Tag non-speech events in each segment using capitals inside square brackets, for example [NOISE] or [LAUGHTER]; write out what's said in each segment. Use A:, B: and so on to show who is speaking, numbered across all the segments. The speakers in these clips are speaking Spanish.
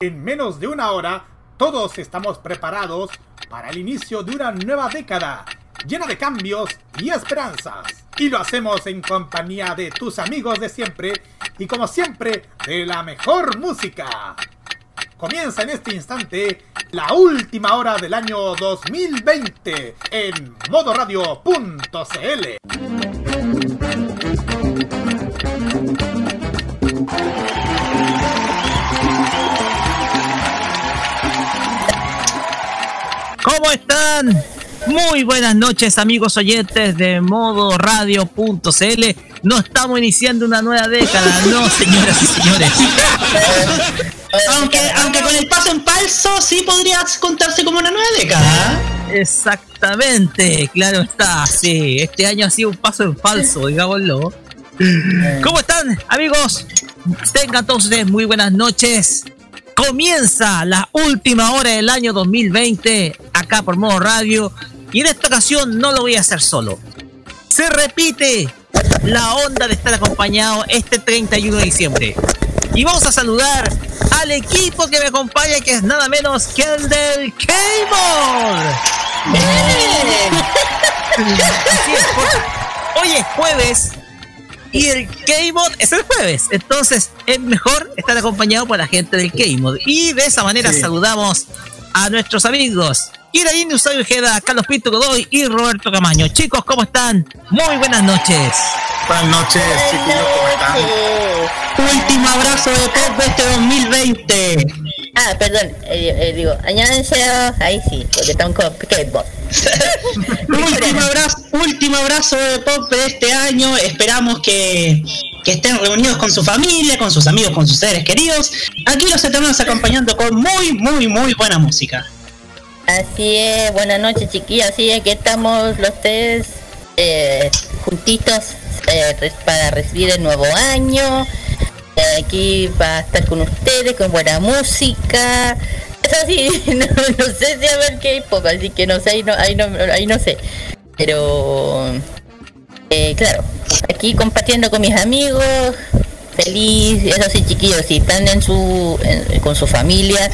A: En menos de una hora, todos estamos preparados para el inicio de una nueva década, llena de cambios y esperanzas. Y lo hacemos en compañía de tus amigos de siempre y como siempre, de la mejor música. Comienza en este instante la última hora del año 2020 en modoradio.cl.
B: ¿Cómo están? Muy buenas noches amigos oyentes de modoradio.cl. No estamos iniciando una nueva década, no señoras y señores.
C: Aunque, aunque con el paso en falso sí podrías contarse como una nueva década.
B: Exactamente, claro está, sí. Este año ha sido un paso en falso, digámoslo. ¿Cómo están amigos? Tengan todos ustedes muy buenas noches. Comienza la última hora del año 2020 acá por Modo Radio y en esta ocasión no lo voy a hacer solo. Se repite la onda de estar acompañado este 31 de diciembre. Y vamos a saludar al equipo que me acompaña, que es nada menos que el del K-Mod. Hoy es jueves y el K-Mod es el jueves. Entonces es mejor estar acompañado por la gente del K-Mod. Y de esa manera sí. saludamos a nuestros amigos Iraín Usayo Ojeda, Carlos Pinto Godoy y Roberto Camaño. Chicos, ¿cómo están? Muy buenas noches.
D: Buenas noches, chiquillos, ¿cómo están?
C: Último abrazo de pop de este 2020.
E: Ah, perdón, eh, eh, digo, añádense ahí sí, porque están con Skateboard. [LAUGHS]
C: último abrazo, último abrazo de pop de este año. Esperamos que, que estén reunidos con su familia, con sus amigos, con sus seres queridos. Aquí los estamos acompañando con muy, muy, muy buena música.
E: Así es, buenas noches chiquillos, así es que estamos los tres eh, juntitos eh, para recibir el nuevo año. Eh, aquí va a estar con ustedes, con buena música. Es así, [LAUGHS] no, sé si a ver K-pop, así que no sé, ahí no, ahí no, sé. Pero, claro, aquí compartiendo con mis amigos, feliz, eso sí chiquillos, si están en su, en, con su familia,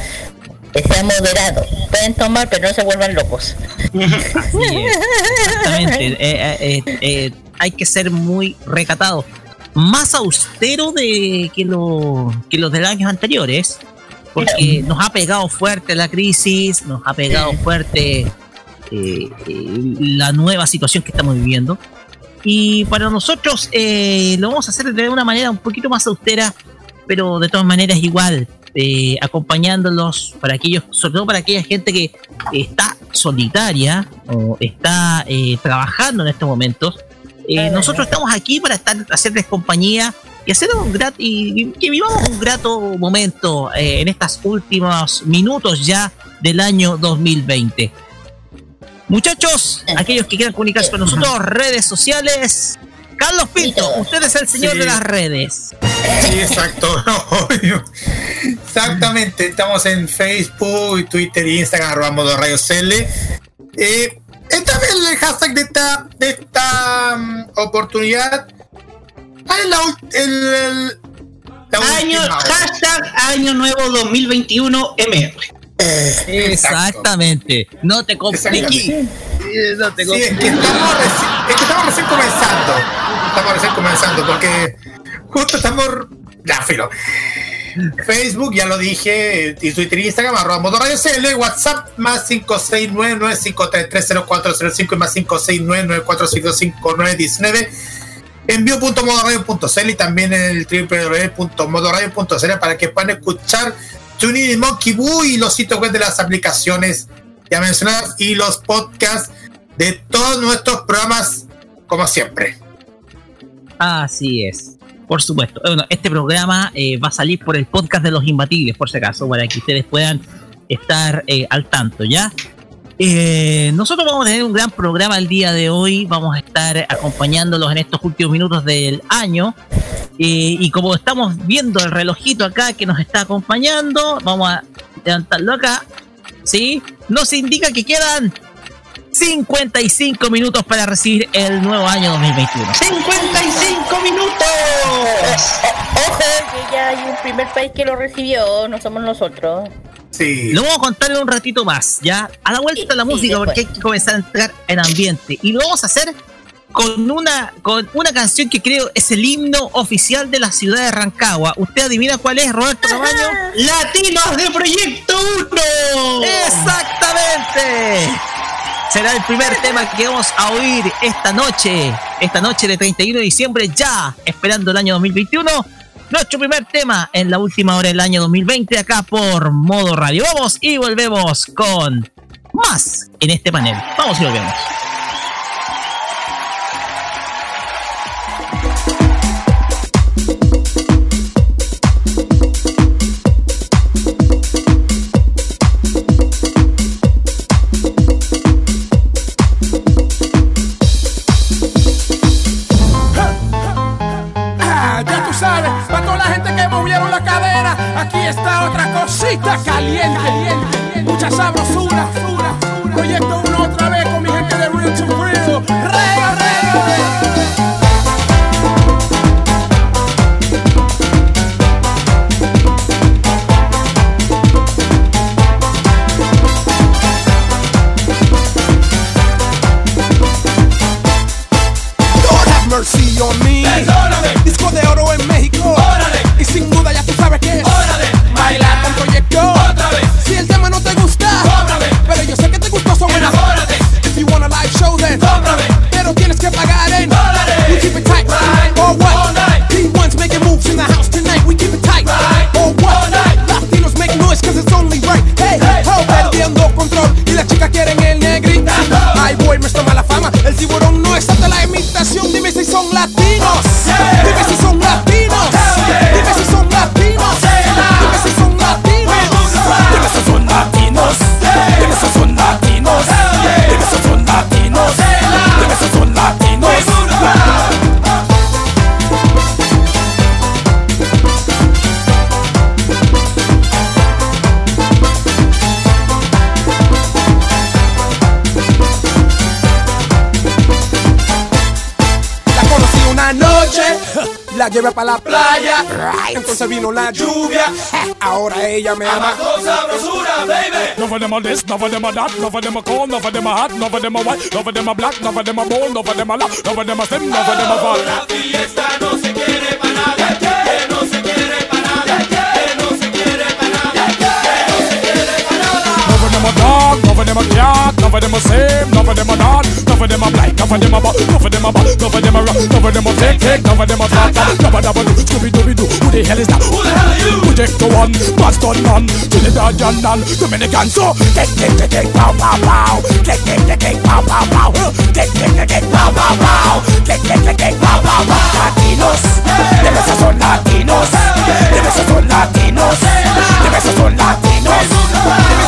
E: que sea moderado. Pueden tomar, pero no se vuelvan locos.
B: Es. Exactamente. [LAUGHS] Eh, eh, eh, hay que ser muy recatado. Más austero de que, lo, que los de años anteriores. Porque nos ha pegado fuerte la crisis, nos ha pegado fuerte la nueva situación que estamos viviendo. Y para nosotros lo vamos a hacer de una manera un poquito más austera, pero de todas maneras igual eh, acompañándolos para aquellos, sobre todo para aquella gente que está solitaria o está eh, trabajando en estos momentos. Eh, nosotros estamos aquí para estar, hacerles compañía y hacer un grato y, que vivamos un grato momento en estos últimos minutos ya del año 2020. Muchachos, aquellos que quieran comunicarse con nosotros, redes sociales, Carlos Pinto, usted es el señor sí. de las redes.
D: Sí, exacto, [LAUGHS] obvio. Exactamente, estamos en Facebook, Twitter y Instagram, arroba modo radio CL. Eh, esta vez el hashtag de esta, de esta um, oportunidad la, el, el,
C: la año, hashtag año nuevo 2021 MR.
B: Eh, Exactamente, no te compliques.
D: No te sí, es, que estamos recién, es que estamos recién comenzando. Estamos recién comenzando porque justo estamos. Ya. Facebook, ya lo dije, y Twitter y Instagram, arroba modo radio CL, WhatsApp más 569-9533-0405 y más 569-9452-5919, envío.modoradio.cl y también el www.modoradio.cl para que puedan escuchar TuneIn y Monkey Boo y los sitios web de las aplicaciones ya mencionadas y los podcasts de todos nuestros programas, como siempre.
B: Así es. Por supuesto. Bueno, este programa eh, va a salir por el podcast de los imbatibles, por si acaso, para que ustedes puedan estar eh, al tanto, ¿ya? Eh, nosotros vamos a tener un gran programa el día de hoy. Vamos a estar acompañándolos en estos últimos minutos del año. y como estamos viendo el relojito acá que nos está acompañando, vamos a levantarlo acá. ¿Sí? Nos indica que quedan 55 minutos para recibir el nuevo año 2021.
C: 55 minutos.
E: Ojo, que ya hay un primer país que lo recibió, no somos nosotros.
D: Sí.
B: Lo vamos a contar en un ratito más, ya a la vuelta de la
E: Sí,
B: música,
E: después.
B: porque hay que comenzar a entrar en ambiente. Y lo vamos a hacer con una, con una canción que creo es el himno oficial de la ciudad de Rancagua. ¿Usted adivina cuál es, Roberto Camaño?
C: Latinos de Proyecto 1.
B: ¡Exactamente! Será el primer tema que vamos a oír esta noche, esta noche de 31 de diciembre, ya esperando el año 2021. Nuestro primer tema en la última hora del año 2020, acá por Modo Radio. Vamos y volvemos con más en este panel. Vamos y volvemos.
F: 别拿 llevé para la playa. Right. Entonces vino la lluvia. Ahora ella me ama.
G: con sabrosura, baby. No for them a this, no for them a that, no for them a cold, no for them a hot, no for them a white, no for them a black, no for them a bold, no for them a no for them a no for them a. La fiesta no se quiere para nada. Que no se quiere para no se quiere para no se quiere para. No no. None of them same, none of them not, none of them black, none of them none of them none of them rock, none of them fake, none of them none of them Scooby Dooby Doo. Who the hell is that? Who the hell are you? Project one, man, Trinidad and Dominican so, kick, kick, kick, kick, pow, pow, pow, kick, kick, kick, kick, pow, pow, pow, kick, kick, kick, kick, pow, pow, pow, kick, kick, kick, kick, pow, pow, pow. Latinos, son latinos, son latinos, son latinos.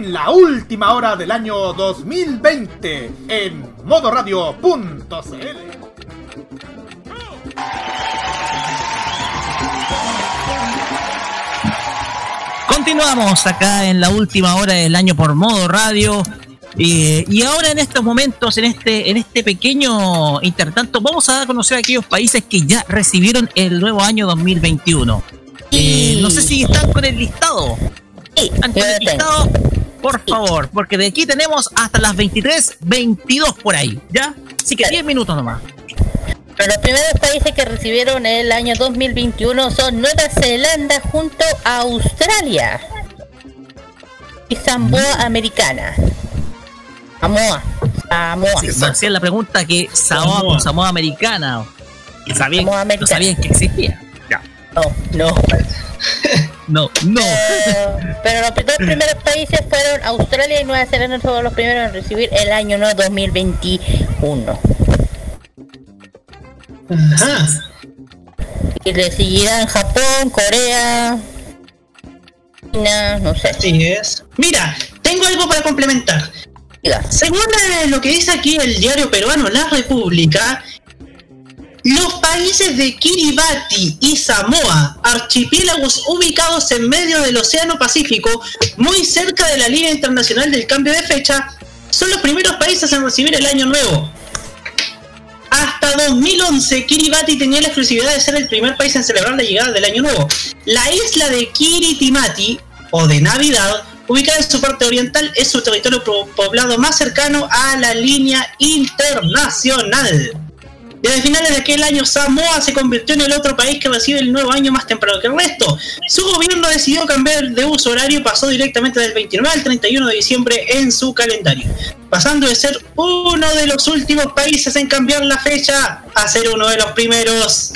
F: En la
A: última hora del año 2020 en modoradio.cl.
B: Continuamos acá en la última hora del año por modo radio. Eh, y ahora en estos momentos, en este, en este pequeño intertanto, vamos a dar a conocer a aquellos países que ya recibieron el nuevo año 2021. Eh, no sé si están con el listado. ¿Están con el listado? Por favor, porque de aquí tenemos hasta las 23, 22 por ahí, ¿ya? Así que 10 minutos nomás.
E: Pero los primeros países que recibieron el año 2021 son Nueva Zelanda junto a Australia y Samoa Americana. Samoa. Samoa.
B: Sí, me hacían la pregunta que Samoa,
C: Samoa.
B: Samoa Americana. ¿Sabían,
E: Samoa
B: no
E: Americana.
B: sabían que existía? Ya.
E: No, no. [LAUGHS]
B: No, no.
E: Pero, pero los dos primeros países fueron Australia y Nueva Zelanda, fueron los primeros en recibir el año nuevo 2021.
C: Ajá.
E: Y le seguirán Japón, Corea, China, no sé.
C: Así es. Mira, tengo algo para complementar. Según lo que dice aquí el diario peruano La República, los países de Kiribati y Samoa, archipiélagos ubicados en medio del Océano Pacífico, muy cerca de la línea internacional del cambio de fecha, son los primeros países en recibir el año nuevo. Hasta 2011, Kiribati tenía la exclusividad de ser el primer país en celebrar la llegada del año nuevo. La isla de Kiritimati, o de Navidad, ubicada en su parte oriental, es su territorio po- poblado más cercano a la línea internacional. Desde finales de aquel año, Samoa se convirtió en el otro país que recibe el nuevo año más temprano que el resto. Su gobierno decidió cambiar de uso horario y pasó directamente del 29 al 31 de diciembre en su calendario, pasando de ser uno de los últimos países en cambiar la fecha a ser uno de los primeros.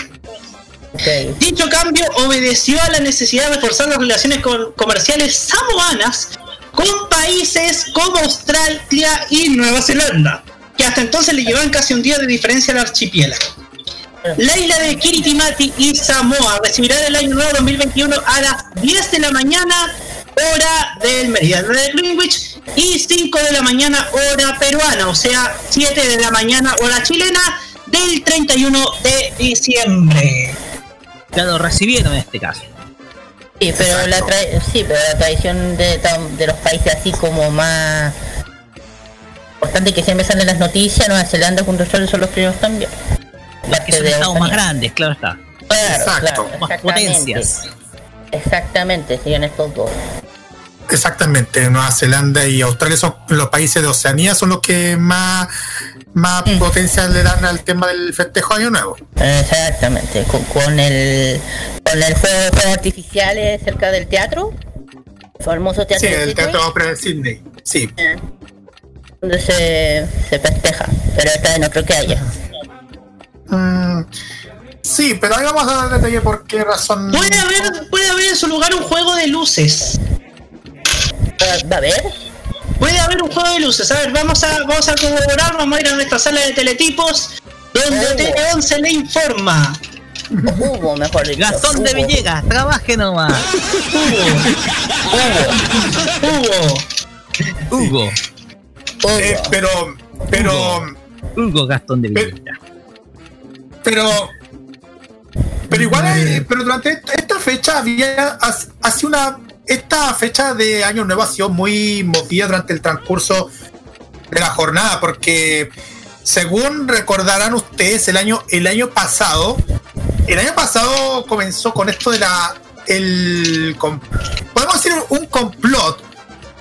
C: Dicho cambio obedeció a la necesidad de reforzar las relaciones co- comerciales samoanas con países como Australia y Nueva Zelanda, que hasta entonces le llevaban casi un día de diferencia al archipiélago. La isla de Kiritimati y Samoa recibirá el año nuevo 2021 a las 10 de la mañana, hora del meridiano de Greenwich, y 5 de la mañana, hora peruana, o sea, 7 de la mañana, hora chilena, del 31 de diciembre.
B: Ya lo recibieron en este caso.
E: Sí, pero la, tra- sí, pero la tradición de los países así como más importante que siempre salen en las noticias, Nueva Zelanda junto a Australia son los primeros también.
B: Las que son estados más grandes, claro está.
E: Claro,
D: Exacto.
E: claro,
B: Más
E: exactamente.
B: potencias.
E: Exactamente, serían estos dos.
D: Exactamente, Nueva Zelanda y Australia son los países de Oceanía, son los que más, más
E: Mm.
D: potencia le dan al tema del festejo Año Nuevo.
E: Exactamente, con, con el con el juego de fuegos artificiales cerca del teatro, el famoso teatro
D: Sí,
E: de
D: el
E: Sydney,
D: Teatro Ópera de Sydney. Sí,
E: donde se, se festeja, pero esta vez no creo que haya.
D: Mm, sí, pero ahí vamos a dar detalle por qué razón.
C: Puede haber, puede haber en su lugar un juego de luces.
E: ¿Va a haber?
C: Puede haber un juego de luces. A ver, vamos a, vamos a corroborar, vamos a ir a nuestra sala de teletipos, donde
E: Oh.
C: Tele11 le informa.
E: Hubo, mejor dicho.
B: Gastón de. Villegas, trabaje nomás.
C: Hugo,
B: Hugo,
E: Hubo.
D: Eh, pero, pero,
B: Hugo. Gastón de
D: Pero-
B: Villegas.
D: pero, pero igual, eh, pero durante esta- fecha había, hace una, esta fecha de Año Nuevo ha sido muy movida durante el transcurso de la jornada, porque según recordarán ustedes, el año, el año pasado, el año pasado comenzó con esto de la, el, podemos decir un complot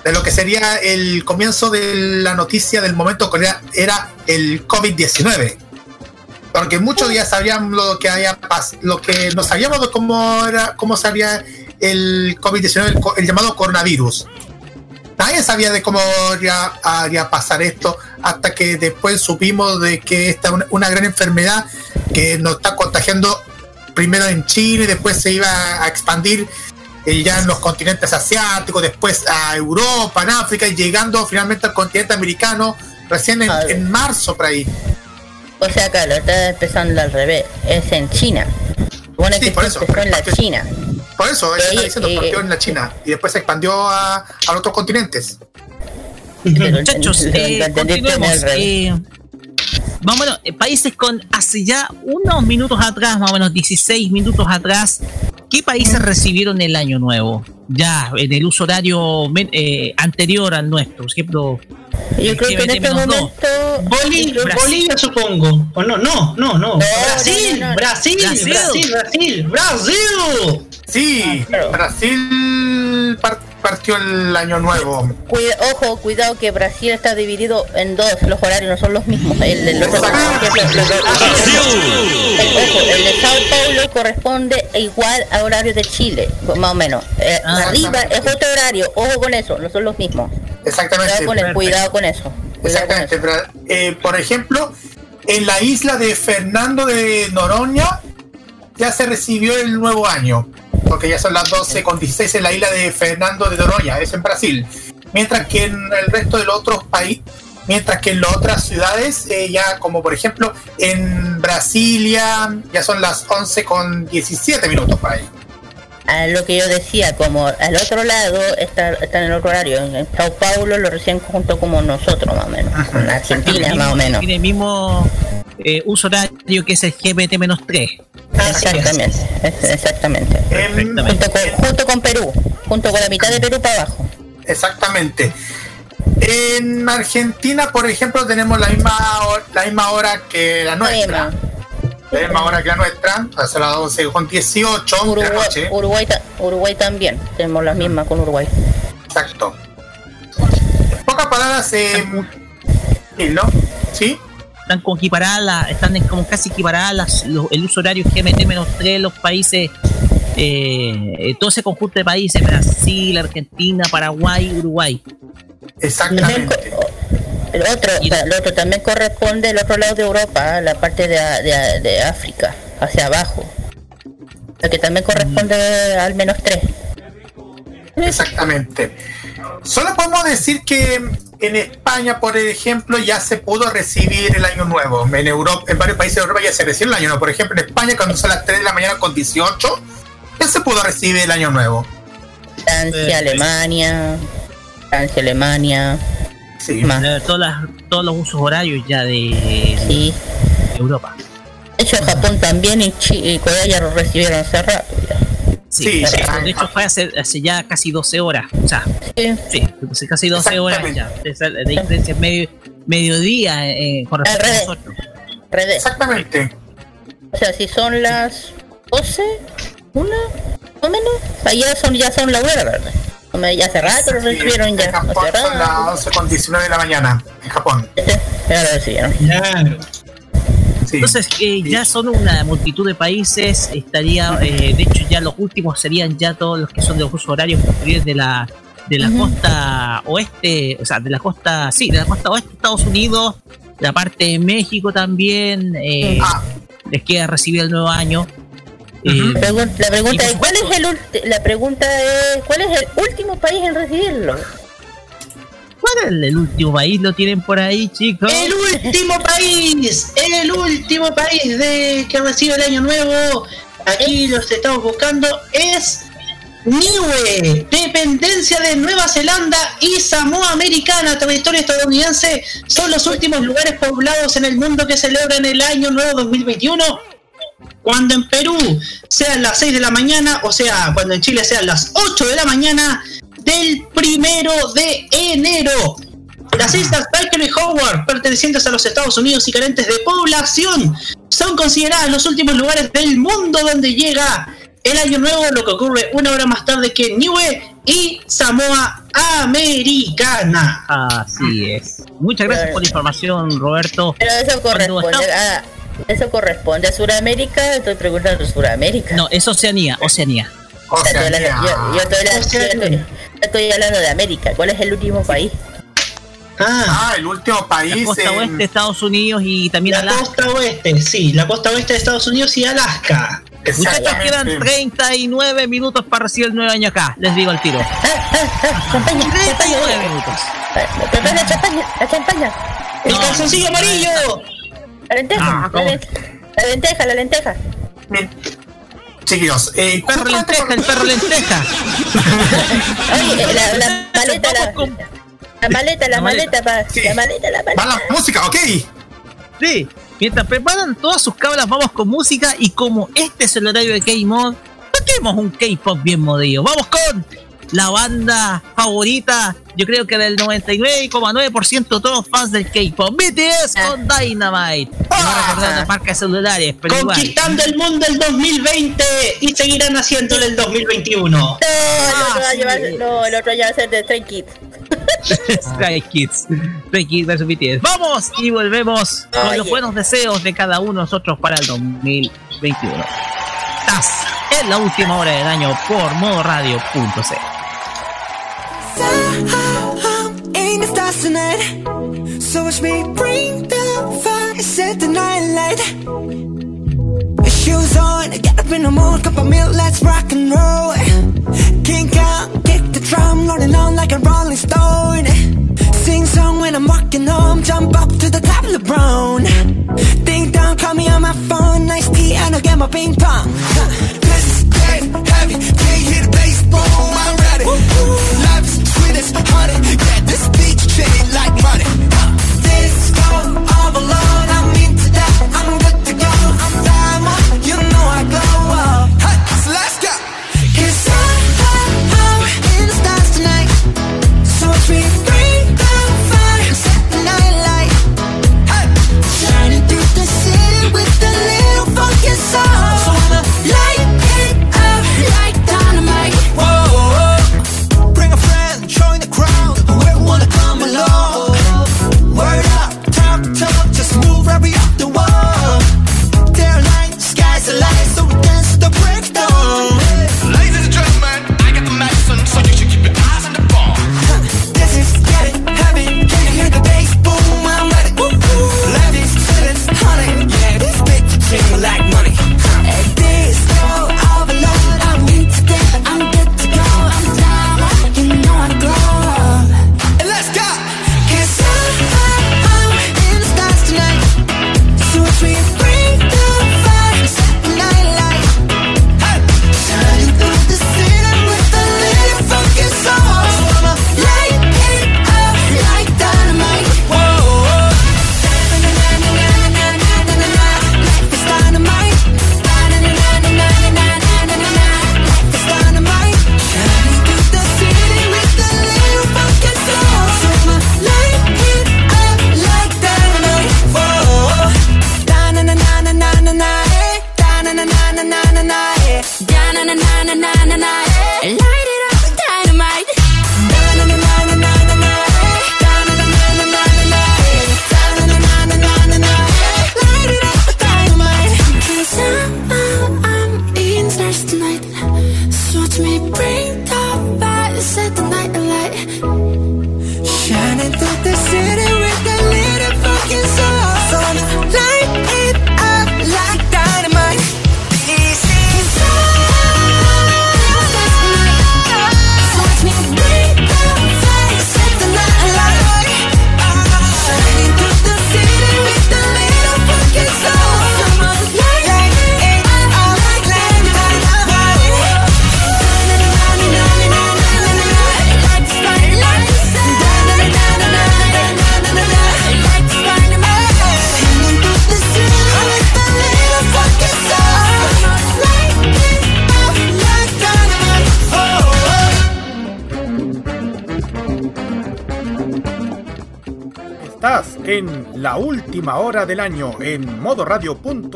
D: de lo que sería el comienzo de la noticia del momento que era, el COVID-19. Porque muchos ya sabían lo que había pas- lo que no sabíamos de cómo era, cómo salía el COVID-19, el, llamado coronavirus. Nadie sabía de cómo haría, pasar esto hasta que después supimos de que esta es una, una gran enfermedad que nos está contagiando primero en Chile, después se iba a expandir eh, ya en los continentes asiáticos, después a Europa, en África y llegando finalmente al continente americano recién en, marzo por ahí.
E: O sea, claro, está empezando al revés. Es en China. Supone
D: Sí,
E: que
D: por eso,
E: empezó en la China.
D: Por eso,
E: Eh,
D: está diciendo,
E: eh,
D: partió en la China y después se expandió a, a otros continentes.
E: Pero
B: Muchachos, eh, continuemos. eh, más o menos, eh, países con hace ya unos minutos atrás, más o menos 16 minutos atrás, ¿qué países recibieron el año nuevo? Ya, en el uso horario eh, anterior al nuestro. Por ejemplo,
E: Yo creo que en este momento.
C: Bolivia. Bolivia supongo. O no, no, no, no. Brasil,
E: no, no.
C: Brasil,
B: Brasil.
C: Brasil, Brasil, Brasil.
D: Sí,
E: claro.
D: Brasil par- partió el año nuevo.
E: Cuida- ojo, cuidado que Brasil está dividido en dos, los horarios no son los mismos. El, de Sao Paulo corresponde igual a horario de Chile, más o menos. Eh,
B: Ah,
E: arriba es otro horario, ojo con eso, no son los mismos.
D: Exactamente.
E: Cuidado con, el,
B: perfecto.
E: cuidado con eso. Cuidado con
D: Exactamente.
E: eso.
D: pero, eh, por ejemplo, en la isla de Fernando de Noroña ya se recibió el nuevo año, porque ya son las 12 con 16 en la isla de Fernando de Noroña, es en Brasil. Mientras que en el resto de los otros países, mientras que en las otras ciudades, eh, ya como por ejemplo en Brasilia, ya son las 11 con 17 minutos por ahí.
E: A lo que yo decía, como al otro lado está, está en el otro horario, en, en Sao Paulo lo recién junto como nosotros más o menos, en Argentina más o menos.
B: Tiene el mismo eh, uso horario que es el GPT-3.
C: Así es.
E: Exactamente, exactamente.
D: En-
E: Junto con, junto con Perú, junto con la mitad de Perú para abajo.
D: Exactamente. En Argentina, por ejemplo, tenemos la misma, la misma hora que la nuestra. La misma hora que la nuestra, a las 12 con 18 de la
E: Uruguay,
D: noche.
E: Uruguay, ta- Uruguay también, tenemos la misma con Uruguay.
D: Exacto. En pocas palabras, eh. ¿Sí?
B: Están como equiparadas, están en como casi equiparadas las- lo- el uso horario GMT-3 los países, eh, eh, todo ese conjunto de países, Brasil, Argentina, Paraguay, Uruguay.
D: Exactamente.
E: el otro,
B: Y-
E: el otro también corresponde al otro lado de Europa, la parte de, de- de África, hacia abajo. Lo que también corresponde al menos tres.
D: Exactamente. Solo podemos decir que en España, por ejemplo, ya se pudo recibir el año nuevo. En Europa, en varios países de Europa ya se recibió el año nuevo. Por ejemplo, en España, cuando son las 3 de la mañana con 18, ya se pudo recibir el año nuevo.
E: Francia,
B: Sí.
E: Alemania, Francia, Alemania,
D: Sí.
E: más.
B: Eh, todas las- todos los usos horarios ya de,
E: Sí.
B: de Europa.
E: De hecho, Japón también y, Chi- y Corea ya lo recibieron hace rato. ya.
B: Sí,
D: Sí,
B: de,
D: sí.
B: de hecho fue hace, hace ya casi 12 horas. O sea,
E: Sí.
B: sí, casi 12 horas ya. La diferencia es medio, mediodía eh, con respecto a nosotros.
E: Revés.
D: Exactamente.
E: O sea, si son las 12, una, más o menos, allá son, ya son la hora, ¿verdad? Como Ya hace rato lo
D: Sí,
E: recibieron ya.
D: En Japón son las
E: rato.
D: 11 con 19 de la mañana. En Japón.
E: Ya lo recibieron.
C: Claro.
D: Sí.
B: Entonces, eh, ya son una multitud de países, estaría, eh, de hecho ya los últimos serían ya todos los que son de los usos horarios posteriores de la de la costa oeste, o sea, de la costa, sí, de la costa oeste de Estados Unidos, la parte de México también, eh,
D: Ah,
B: les queda recibir el nuevo año.
E: Pregun- la pregunta es, ¿cuál es el la pregunta es, ¿cuál es el último país en recibirlo?
B: ¿Cuál es el último país? ¿Lo tienen por ahí, chicos?
C: El último país, el último país de que recibe el año nuevo, aquí los estamos buscando, es Niue, dependencia de Nueva Zelanda y Samoa Americana, territorio estadounidense, son los últimos lugares poblados en el mundo que celebran el año nuevo 2021. Cuando en Perú sean las 6 de la mañana, o sea, cuando en Chile sean las 8 de la mañana del primero de enero. Las islas Baker y Howard, pertenecientes a los Estados Unidos y carentes de población, son consideradas los últimos lugares del mundo donde llega el año nuevo, lo que ocurre una hora más tarde que Niue y Samoa Americana.
B: Así es. Muchas gracias por la información, Roberto.
E: Pero eso corresponde a eso corresponde a Sudamérica, estoy preguntando Sudamérica.
B: No, es Oceanía, Oceanía.
E: O sea, estoy hablando- yo, yo estoy hablando- yo estoy- yo estoy hablando de América. ¿Cuál es el último país?
C: Ah,
D: Ah, el último
B: La
D: país.
B: costa
D: en-
B: oeste de Estados Unidos y también
C: la
B: Alaska.
C: costa oeste, sí, la costa oeste de Estados Unidos y Alaska.
B: Muchachos, quedan
D: Exactamente.
B: 39 minutos para recibir el nuevo año acá. Les digo al tiro.
E: Champaña,
B: 39
E: champaña.
B: minutos.
E: Champaña, la champaña, la champaña.
C: ¡El
B: No.
C: calzoncillo amarillo!
E: La lenteja,
B: Ah,
E: la,
B: ¿cómo?
E: len- la lenteja, la lenteja.
D: Chiquillos, eh,
B: Perro lenteja, el perro lenteja. [LAUGHS]
E: Oye, la, la maleta, la,
B: con-
E: la maleta, la
B: La maleta.
E: maleta,
D: Sí.
E: la maleta, la
D: va la
E: maleta.
D: música, ok.
B: Sí, mientras preparan todas sus cabras, vamos con música y como este es el horario de K-Mod, toquemos un K-Pop bien modillo. Vamos con la banda favorita, yo creo que del 99,9% de todos los fans del K-Pop, BTS con Dynamite. Que no recordar la marca de celulares, pero igual.
C: Conquistando el mundo el 2020 y seguirán haciéndolo el 2021.
E: No, el otro va
B: Ah,
E: a
B: sí.
E: llevar, no, el otro ya va a ser de Stray Kids. [LAUGHS]
B: Stray Kids. Stray Kids versus BTS. Vamos y volvemos con los buenos deseos de cada uno de nosotros para el 2021. Estás en la última hora del año por modoradio.c.
H: So watch me bring the fire, set the night light. Shoes on, get up in the mood, cup of milk, let's rock and roll. King Kong, kick the drum, rolling on like a rolling stone. Sing song when I'm walking home, jump up to the top of the brown. Ding dong, call me on my phone, nice tea, and I'll get my ping pong. Is dead heavy, can't hear the bass, boom, I'm ready. Life is sweet as honey, yeah, this chain like money. Disco all alone, I'm into that, I'm
A: última hora del año en modoradio.cl.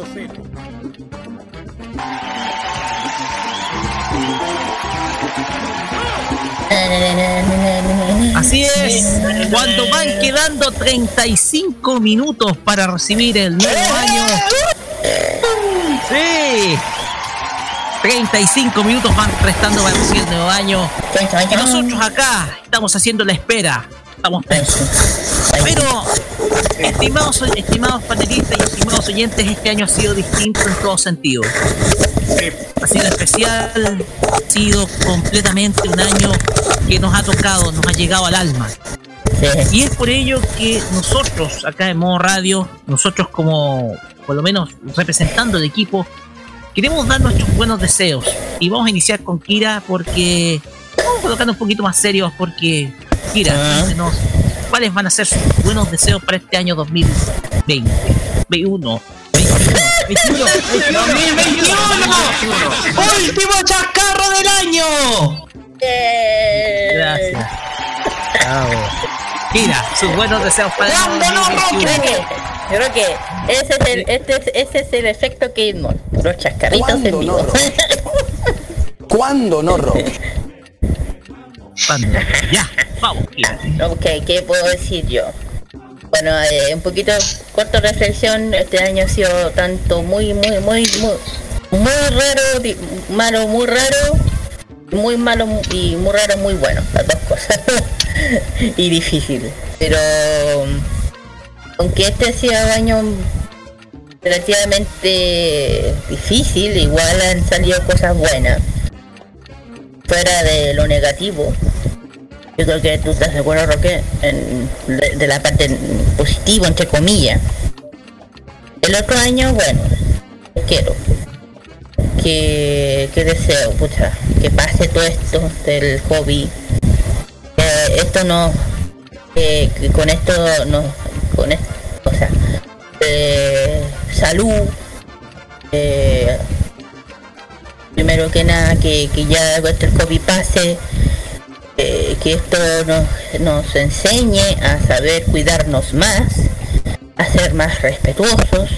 B: Así es, cuando van quedando 35 minutos para recibir el nuevo año. Sí, 35 minutos van restando para recibir el nuevo año. Y nosotros acá estamos haciendo la espera. Estamos tensos. Estimados, estimados panelistas y estimados oyentes, este año ha sido distinto en todo sentido. Ha sido especial, ha sido completamente un año que nos ha tocado, nos ha llegado al alma. Y es por ello que nosotros, acá en Modo Radio, nosotros como, por lo menos representando el equipo, queremos dar nuestros buenos deseos. Y vamos a iniciar con Kira porque vamos colocando un poquito más serios porque Kira,
C: Ah.
B: cuéntenos cuáles van a ser sus buenos deseos para este año 2020. 21. 21. 21.
C: 2021. Último chascarro del año.
E: Eh,
B: Gracias. Bravo. Kira, sus buenos deseos para el año
C: ¿Cuándo no,
B: 2021.
E: Creo que, que ese es el, este es, ese es el efecto Kidmon. Los chascarritos en
H: ¿Cuándo
E: vivo.
H: no, ¿Cuándo no, Rob?
B: ¿Cuándo? Ya, vamos,
E: ok, ¿qué puedo decir yo? Bueno, eh, un poquito corta reflexión. Este año ha sido tanto muy, muy, muy, muy, muy raro, malo, muy raro, muy malo y muy raro, muy bueno. Las dos cosas. [LAUGHS] y difícil. Pero aunque este ha sido un año relativamente difícil, igual han salido cosas buenas. Fuera de lo negativo. Yo creo que tú estás de acuerdo, Roque, en, de, la parte positiva, entre comillas. El otro año, bueno, quiero que, que deseo, pucha, que pase todo esto del hobby. Que esto no, que, con esto no, con esto, o sea, eh, salud, eh, primero que nada que, que ya el hobby pase, que esto nos, nos enseñe a saber cuidarnos más, a ser más respetuosos,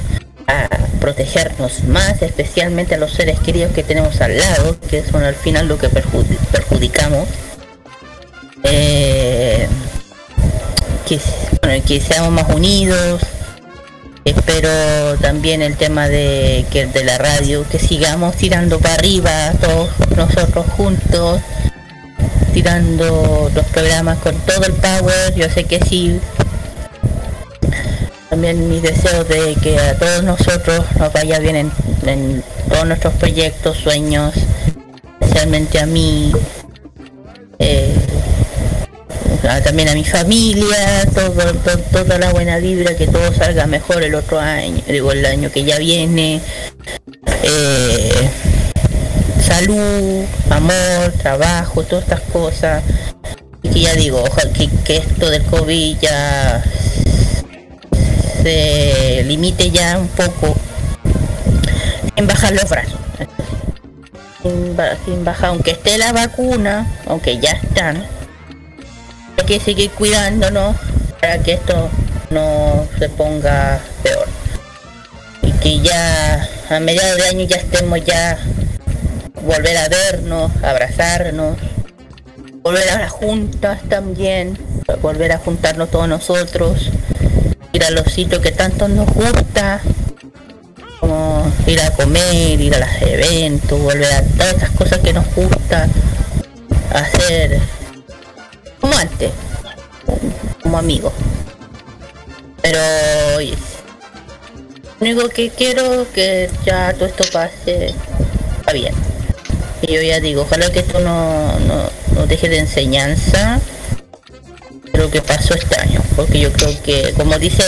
E: a protegernos más, especialmente a los seres queridos que tenemos al lado, que son al final lo que perjudi- perjudicamos. Eh, que, bueno, que seamos más unidos. Espero también el tema de que de la radio, que sigamos tirando para arriba todos nosotros juntos, tirando los programas con todo el power, yo sé que sí. También mis deseos de que a todos nosotros nos vaya bien en, todos nuestros proyectos, sueños, especialmente a mí, eh, también a mi familia, todo, to- toda la buena vibra, que todo salga mejor el otro año, digo el año que ya viene. Eh, salud, amor, trabajo, todas estas cosas. Y que ya digo, ojalá que, esto del COVID ya se limite ya un poco sin bajar los brazos. Sin, sin bajar, aunque esté la vacuna, aunque ya están, hay que seguir cuidándonos para que esto no se ponga peor. Y que ya a mediados de año ya estemos ya volver a vernos, abrazarnos, volver a las juntas también, volver a juntarnos todos nosotros, ir a los sitios que tanto nos gusta, como ir a comer, ir a los eventos, volver a todas esas cosas que nos gusta, hacer como antes, como amigos. Pero oye, lo único que quiero que ya todo esto pase está bien. Y yo ya digo, ojalá que esto no, no, no deje de enseñanza lo que pasó este año, porque yo creo que, como dice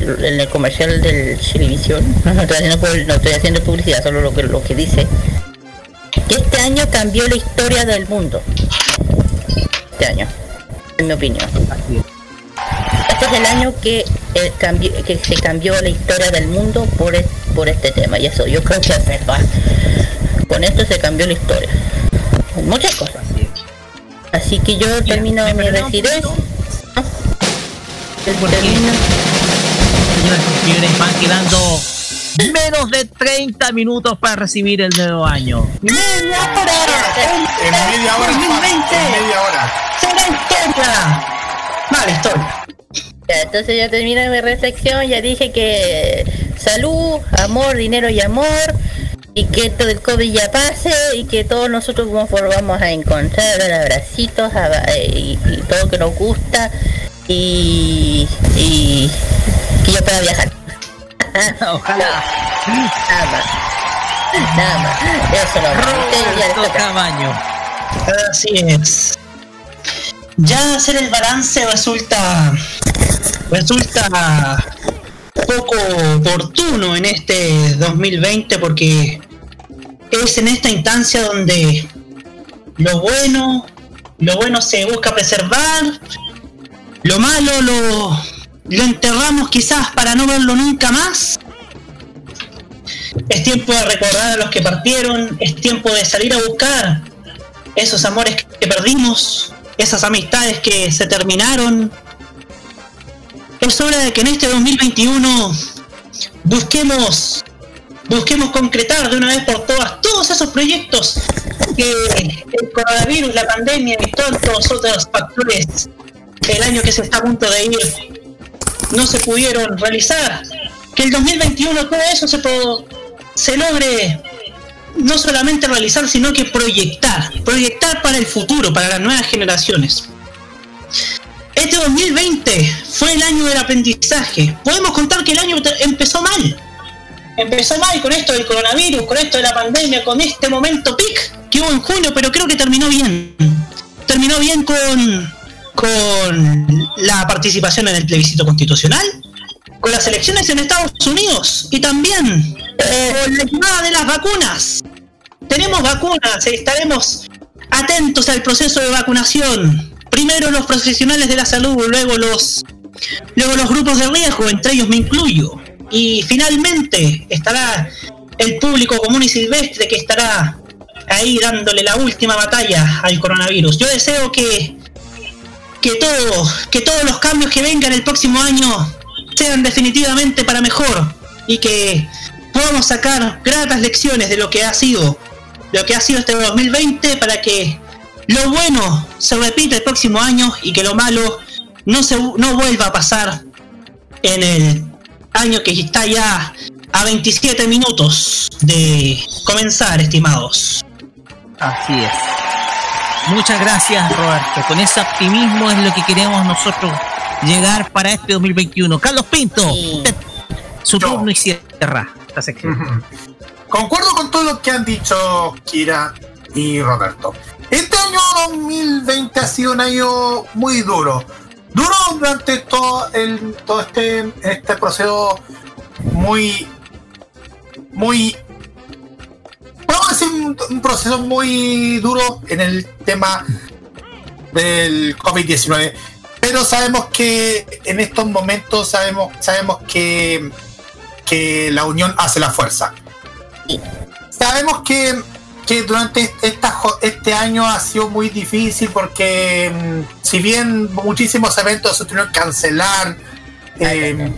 E: en el comercial del Chilevisión, [LAUGHS] no estoy haciendo, no estoy haciendo publicidad, solo lo que, lo que dice, que este año cambió la historia del mundo. Este año, en mi opinión. Este es el año que, eh, cambió, que se cambió la historia del mundo por, por este tema, y eso yo creo que es verdad. Con esto se cambió la historia. Muchas cosas. Así que yo termino
B: ¿me
E: mi
B: poquito?
E: Termino-
B: Señores van quedando menos de 30 minutos para recibir el nuevo año.
C: ¡Media hora!
D: En media hora,
C: 2020.
D: en media hora.
C: ¡Será historia! Mala historia.
E: Ya, entonces ya termino mi reflexión, ya dije que salud, amor, dinero y amor, y que esto del COVID ya pase, y que todos nosotros como vamos a encontrar, dar abracitos aba- eh, y, y todo que nos gusta, y, y que yo pueda viajar. [LAUGHS]
B: Ojalá.
E: Nada más. Nada más. Eso no
B: Roberto
E: toca.
B: Camaño.
C: Así es. Ya hacer el balance resulta resulta poco oportuno en este 2020 porque es en esta instancia donde lo bueno, lo bueno se busca preservar, lo malo lo, lo enterramos quizás para no verlo nunca más. Es tiempo de recordar a los que partieron, es tiempo de salir a buscar esos amores que perdimos, esas amistades que se terminaron. Es hora de que en este 2021 busquemos busquemos concretar de una vez por todas todos esos proyectos que el coronavirus, la pandemia y todos los otros factores del año que se está a punto de ir no se pudieron realizar. Que el 2021 todo eso se, se logre no solamente realizar, sino que proyectar. Proyectar para el futuro, para las nuevas generaciones. Este 2020 fue el año del aprendizaje. Podemos contar que el año empezó mal. Empezó mal con esto del coronavirus, con esto de la pandemia, con este momento pic que hubo en junio, pero creo que terminó bien. Terminó bien con, con la participación en el plebiscito constitucional, con las elecciones en Estados Unidos y también con la llegada de las vacunas. Tenemos vacunas, eh, estaremos atentos al proceso de vacunación. Primero los profesionales de la salud, luego los, luego los grupos de riesgo, entre ellos me incluyo. Y finalmente estará el público común y silvestre que estará ahí dándole la última batalla al coronavirus. Yo deseo que, que, todo, que todos los cambios que vengan el próximo año sean definitivamente para mejor y que podamos sacar gratas lecciones de lo que ha sido lo que ha sido este 2020 para que lo bueno se repita el próximo año y que lo malo no se no vuelva a pasar en el año que está ya a 27 minutos de comenzar, estimados.
B: Así es. Muchas gracias, Roberto. Con ese optimismo es lo que queremos nosotros llegar para este 2021. Carlos Pinto, usted, su
D: Yo.
B: turno y cierra esta sección.
D: Concuerdo con todo lo que han dicho Kira y Roberto. Este año 2020 ha sido un año muy duro. Duro durante todo, el, todo este, este proceso muy, muy, podemos decir un, un proceso muy duro en el tema del COVID-19. Pero sabemos que en estos momentos sabemos, sabemos que, que la unión hace la fuerza. Sabemos que, que durante esta, este año ha sido muy difícil porque mm, si bien muchísimos eventos se tuvieron que cancelar, eh,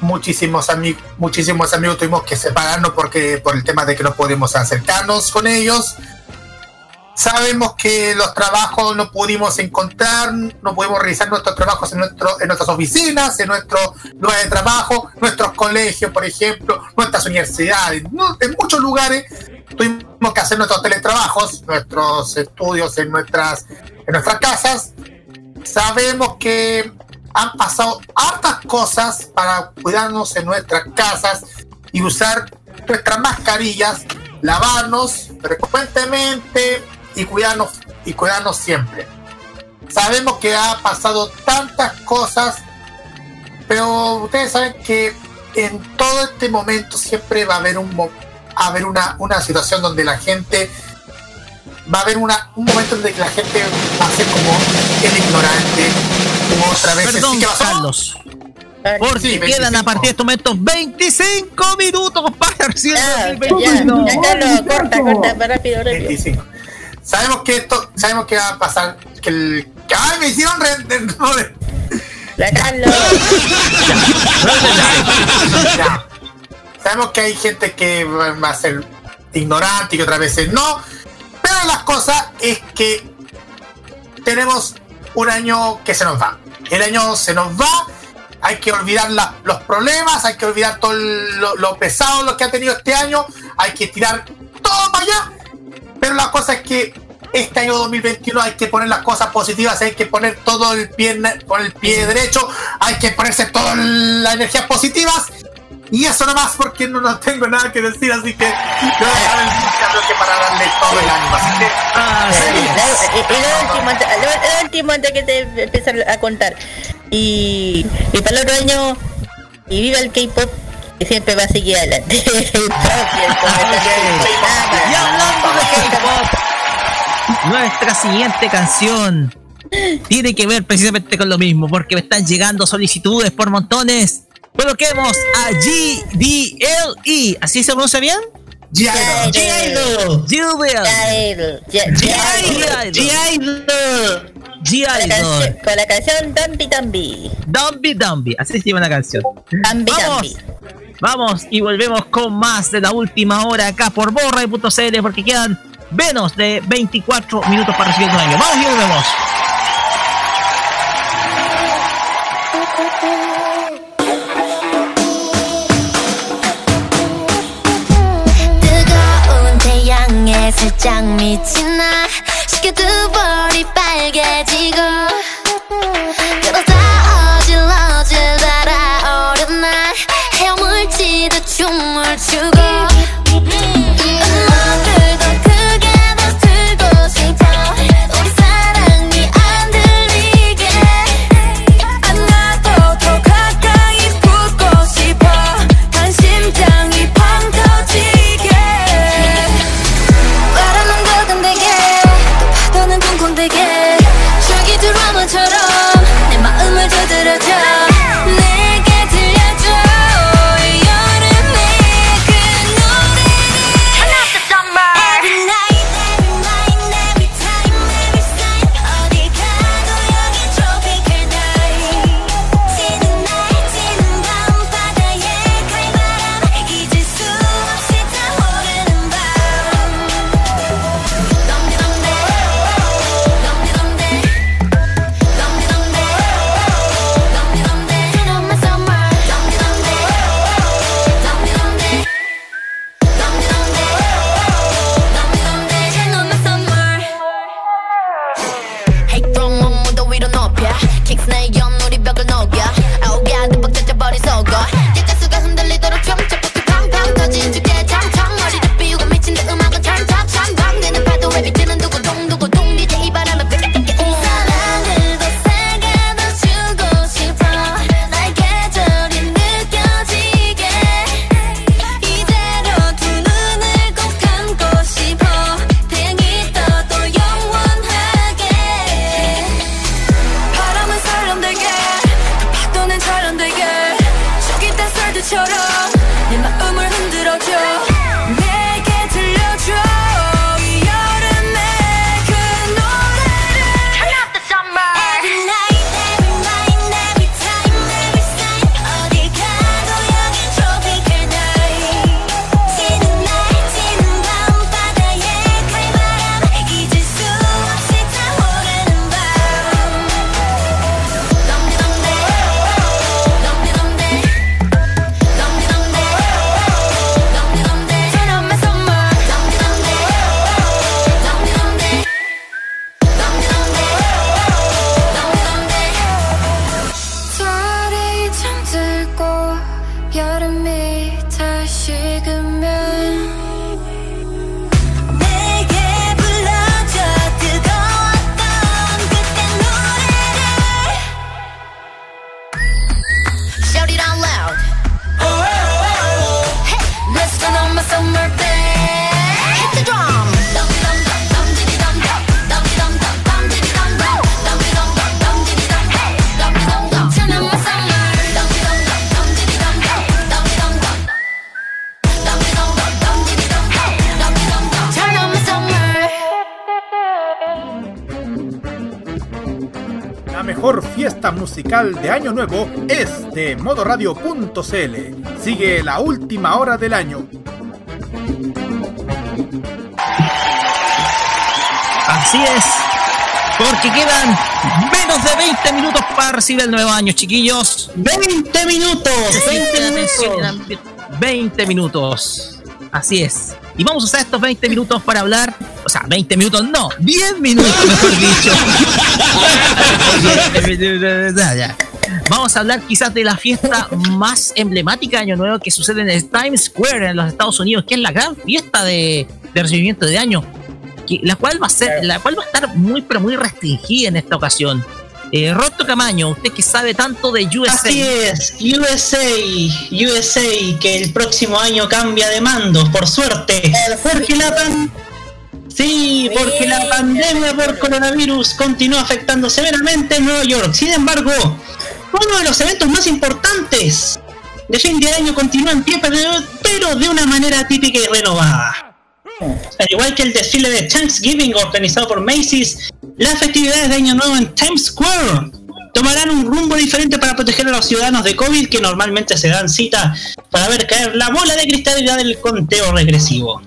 D: muchísimos, ami- muchísimos amigos tuvimos que separarnos porque por el tema de que no podíamos acercarnos con ellos. Sabemos que los trabajos no pudimos encontrar, no pudimos realizar nuestros trabajos en, nuestro, en nuestras oficinas, en nuestro lugar de trabajo, nuestros colegios, por ejemplo, nuestras universidades, ¿no? en muchos lugares tuvimos que hacer nuestros teletrabajos, nuestros estudios en nuestras, en nuestras casas. Sabemos que han pasado hartas cosas para cuidarnos en nuestras casas y usar nuestras mascarillas, lavarnos frecuentemente y cuidarnos y cuidarnos siempre. Sabemos que ha pasado tantas cosas, pero ustedes saben que en todo este momento siempre va a haber un mo- a haber una, una situación donde la gente va a haber una, un momento en el que la gente va a ser como el ignorante como otra vez
B: Perdón,
D: ¿Sí?
B: Carlos. Porque
D: Sí,
B: quedan
D: 25.
B: a partir de estos momentos 25 minutos para recibir
E: Ya,
B: el
E: ya,
B: 2021.
E: ya, Carlos, corta, corta, rápido, rápido.
D: 25. Sabemos que esto, sabemos que va a pasar, que el... ¡Ay, me hicieron re- no, de- Ya. [LAUGHS] Sabemos que hay gente que va a ser ignorante y que otras veces no. Pero las cosas es que tenemos un año que se nos va. El año se nos va. Hay que olvidar los problemas, hay que olvidar todo lo, lo pesado lo que ha tenido este año. Hay que tirar todo para allá. Pero la cosa es que este año 2021 hay que poner las cosas positivas, hay que poner todo el pie, con el pie derecho, hay que ponerse todas las energías positivas. Y eso nomás porque no, no tengo nada que decir, así que para darle todo el ánimo. Así que.
B: Ah, ah
E: sí. Y, lo, último, antes que te empiece a contar. Y, y para el otro año, y viva el K-pop, que siempre va a seguir adelante. [LAUGHS]
I: y hablando de K-pop. Nuestra siguiente canción tiene que ver precisamente con lo mismo, porque me están llegando solicitudes por montones. Coloquemos a GDLE. ¿Así se pronuncia bien?
C: G-Idol.
I: G-Idol.
E: G-Idol.
I: G-Idol.
E: Con la canción Dumby Dumby.
I: Dumby Dumby. Así se llama la canción. Dumby
E: Dumby.
I: Vamos y volvemos con más de la última hora acá por borra.cl porque quedan menos de 24 minutos para recibir un año. Vamos y volvemos.
A: de Año Nuevo es de modoradio.cl. Sigue la última hora del año.
I: Así es, porque quedan menos de 20 minutos para recibir el nuevo año, chiquillos.
C: ¡20 minutos!
I: 20 minutos. 20 minutos. Así es. Y vamos a usar estos 20 minutos para hablar, o sea, 20 minutos no, 10 minutos mejor dicho. [LAUGHS] [LAUGHS] Vamos a hablar quizás de la fiesta más emblemática de Año Nuevo que sucede en el Times Square en los Estados Unidos, que es la gran fiesta de, de recibimiento de año, que, la cual va a ser, la cual va a estar muy pero muy restringida en esta ocasión.
B: Eh, Camaño, usted que sabe tanto de USA.
C: Así es, USA, USA, que el próximo año cambia de mandos, por suerte. Porque la Sí, porque la pandemia por coronavirus continúa afectando severamente en Nueva York. Sin embargo, uno de los eventos más importantes de fin de año continúa en pie, pero, pero de una manera típica y renovada. Al igual que el desfile de Thanksgiving organizado por Macy's, las festividades de Año Nuevo en Times Square tomarán un rumbo diferente para proteger a los ciudadanos de COVID que normalmente se dan cita para ver caer la bola de cristalidad del conteo regresivo.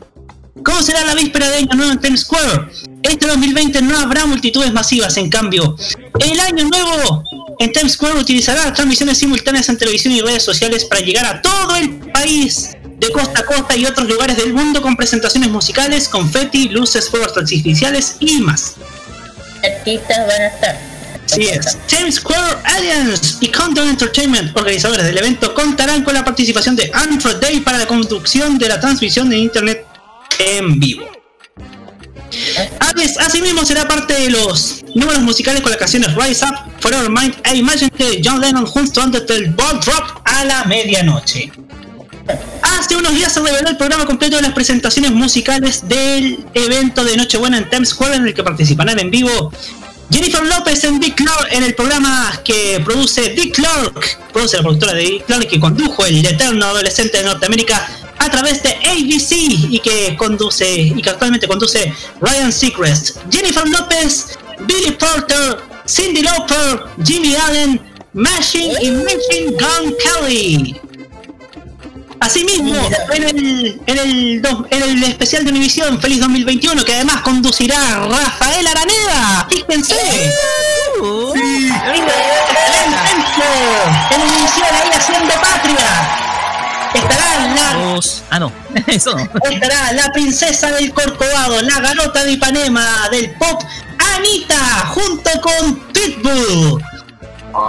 C: ¿Cómo será la víspera de Año Nuevo en Times Square? Este 2020 no habrá multitudes masivas, en cambio, el Año Nuevo en Times Square utilizará transmisiones simultáneas en televisión y redes sociales para llegar a todo el país, de costa a costa y otros lugares del mundo con presentaciones musicales, confeti, luces, fuegos artificiales y más.
E: Artistas van a estar.
C: Así es. Times Square Alliance y Countdown Entertainment, organizadores del evento, contarán con la participación de Andrew Day para la conducción de la transmisión de internet en vivo. Ades- Asimismo será parte de los números musicales con las canciones Rise Up, Forever Mind e Imagine de John Lennon junto antes del Ball Drop a la medianoche. Hace unos días se reveló el programa completo de las presentaciones musicales del evento de Nochebuena en Times Square en el que participarán en vivo Jennifer López en Dick Clark en el programa que produce Dick Clark, produce la productora de Dick Clark que condujo el eterno adolescente de Norteamérica a través de ABC y que conduce y que actualmente conduce Ryan Seacrest. Jennifer López, Billy Porter, Cindy Lauper, Jimmy Allen, Machine y Machine Gun Kelly. Asimismo, en el, en, el, en el especial de Univisión Feliz 2021, que además conducirá Rafael Araneda, fíjense. Sí. En Univisión ahí haciendo patria.
B: Dos- Ah, no, [LAUGHS] eso no.
C: estará la princesa del Corcovado, la garota de Ipanema del pop, Anita, junto con Pitbull.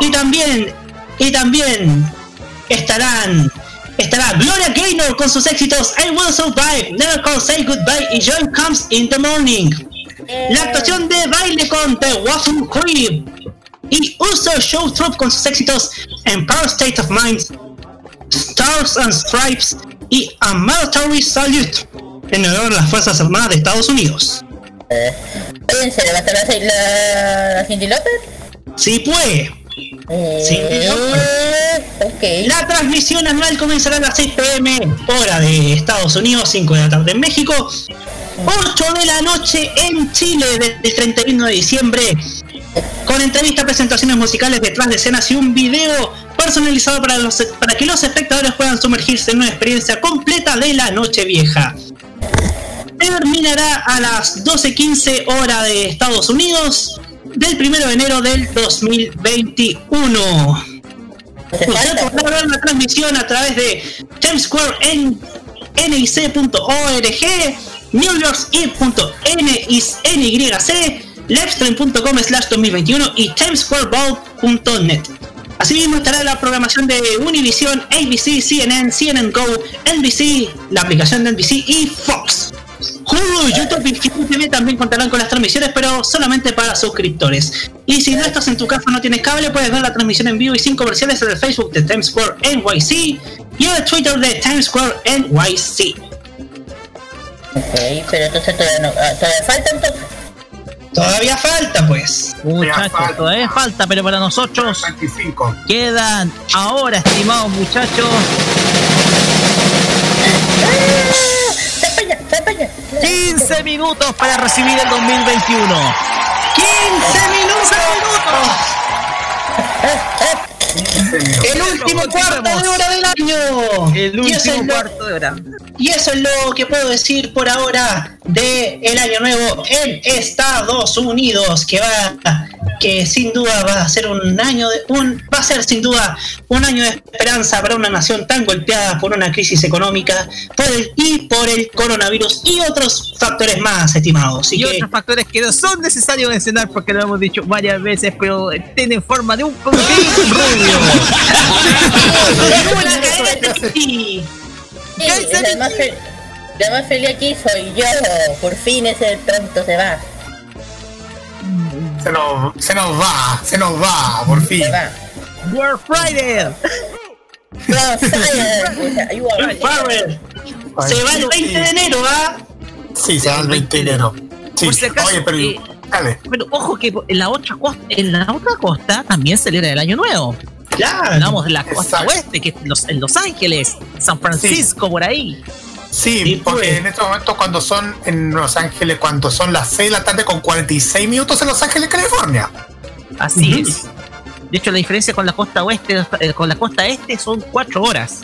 C: Y también, y también estarán, estará Gloria Gaynor con sus éxitos I Will Survive, Never Call Say Goodbye y Joy Comes in the Morning. La actuación de baile con The Waffle Creep y Uso Show Troupe con sus éxitos Empire State of Mind, Stars and Stripes y A Military Salute en honor a las Fuerzas Armadas de Estados Unidos.
E: Oye, ¿en serio va a estar la, la, la Cindy?
C: Sí, pues. Cindy Lauper.
E: Ok.
C: La transmisión anual comenzará a las 6 pm, hora de Estados Unidos, 5 de la tarde en México, 8 de la noche en Chile desde el 31 de diciembre, con entrevistas, presentaciones musicales detrás de escenas y un video personalizado para, los, para que los espectadores puedan sumergirse en una experiencia completa de la noche vieja. Terminará a las 12.15 hora de Estados Unidos del 1 de enero del 2021. Usted podrá ver la transmisión a través de Times Square en nic.org, newyorkse.nyc, livestream.com slash 2021 y timesquareball.net. Asimismo estará la programación de Univision, ABC, CNN, CNN Go, NBC, la aplicación de NBC y Fox. Hulu, YouTube y TV también contarán con las transmisiones, pero solamente para suscriptores. Y si no estás en tu casa no tienes cable, puedes ver la transmisión en vivo y sin comerciales en el Facebook de Times Square NYC y en el Twitter de Times Square NYC.
E: Ok, pero entonces todavía, no, ah, todavía falta entonces.
C: Todavía falta, pues.
B: Muchachos, todavía falta, pero para nosotros quedan ahora, estimados muchachos, 15 minutos para recibir el 2021.
C: 15 minutos. El último cuarto de hora del año.
B: El último cuarto de hora.
C: Y eso es lo que puedo decir por ahora de el año nuevo en Estados Unidos, que va, que sin duda va a ser un año de, un, va a ser sin duda un año de esperanza para una nación tan golpeada por una crisis económica por el, y por el coronavirus y otros factores más, estimados. Así
B: Y
C: que
B: otros factores que no son necesarios mencionar porque lo hemos dicho varias veces, pero tienen forma de un [LAUGHS] rubio. [LAUGHS]
E: Sí, la más, feliz aquí soy yo. Por fin ese pronto se va.
D: Se nos, se nos va, se nos va, por fin.
B: World Friday.
C: Farrell. Se va el 20 de enero, ¿ah?
D: Sí, se va el 20 de enero. Sí.
B: Por si acaso,
D: Oye, pero
B: eh,
D: dale.
B: Pero ojo que en la otra costa, en la otra costa también celebra el año nuevo.
C: Claro.
B: Hablamos de la costa
D: Exacto.
B: oeste, que es los, en Los Ángeles, San Francisco, por ahí.
D: Sí,
C: Sí,
D: porque
C: pues.
D: en estos momentos cuando son en Los Ángeles, cuando son las 6 de la tarde con 46 minutos en Los Ángeles, California.
B: Así es. De hecho, la diferencia con la costa oeste, eh, con la costa este son cuatro horas.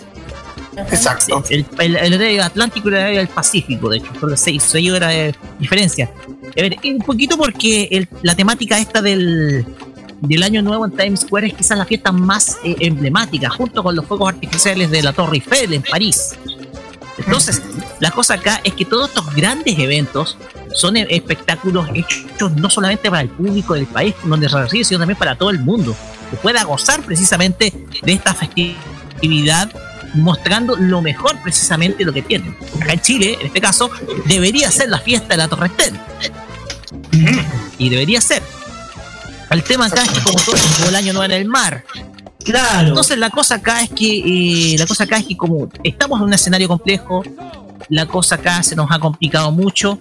D: Exacto.
B: El, el, el horario Atlántico y el Pacífico, de hecho, son las seis, seis horas de diferencia. A ver, un poquito porque el- la temática esta del, del Año Nuevo en Times Square es quizás la fiesta más eh, emblemática, junto con los fuegos artificiales de la Torre Eiffel en París. Entonces, la cosa acá es que todos estos grandes eventos son e- espectáculos hechos no solamente para el público del país donde se recibe, sino también para todo el mundo, que pueda gozar precisamente de esta festividad mostrando lo mejor precisamente de lo que tienen. Acá en Chile, en este caso, debería ser la fiesta de la Torre Eiffel. Y debería ser. El tema acá es que como todo el año no en el mar.
C: Claro.
B: Entonces la cosa acá es que eh, la cosa acá es que como estamos en un escenario complejo, la cosa acá se nos ha complicado mucho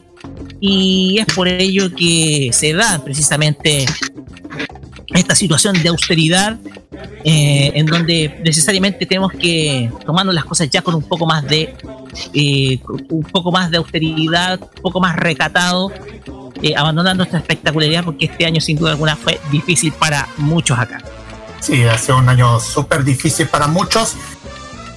B: y es por ello que se da precisamente esta situación de austeridad eh, en donde necesariamente tenemos que tomando las cosas ya con un poco más de eh, un poco más de austeridad, un poco más recatado, eh, abandonando esta espectacularidad porque este año sin duda alguna fue difícil para muchos acá.
D: Sí, ha sido un año súper difícil para muchos.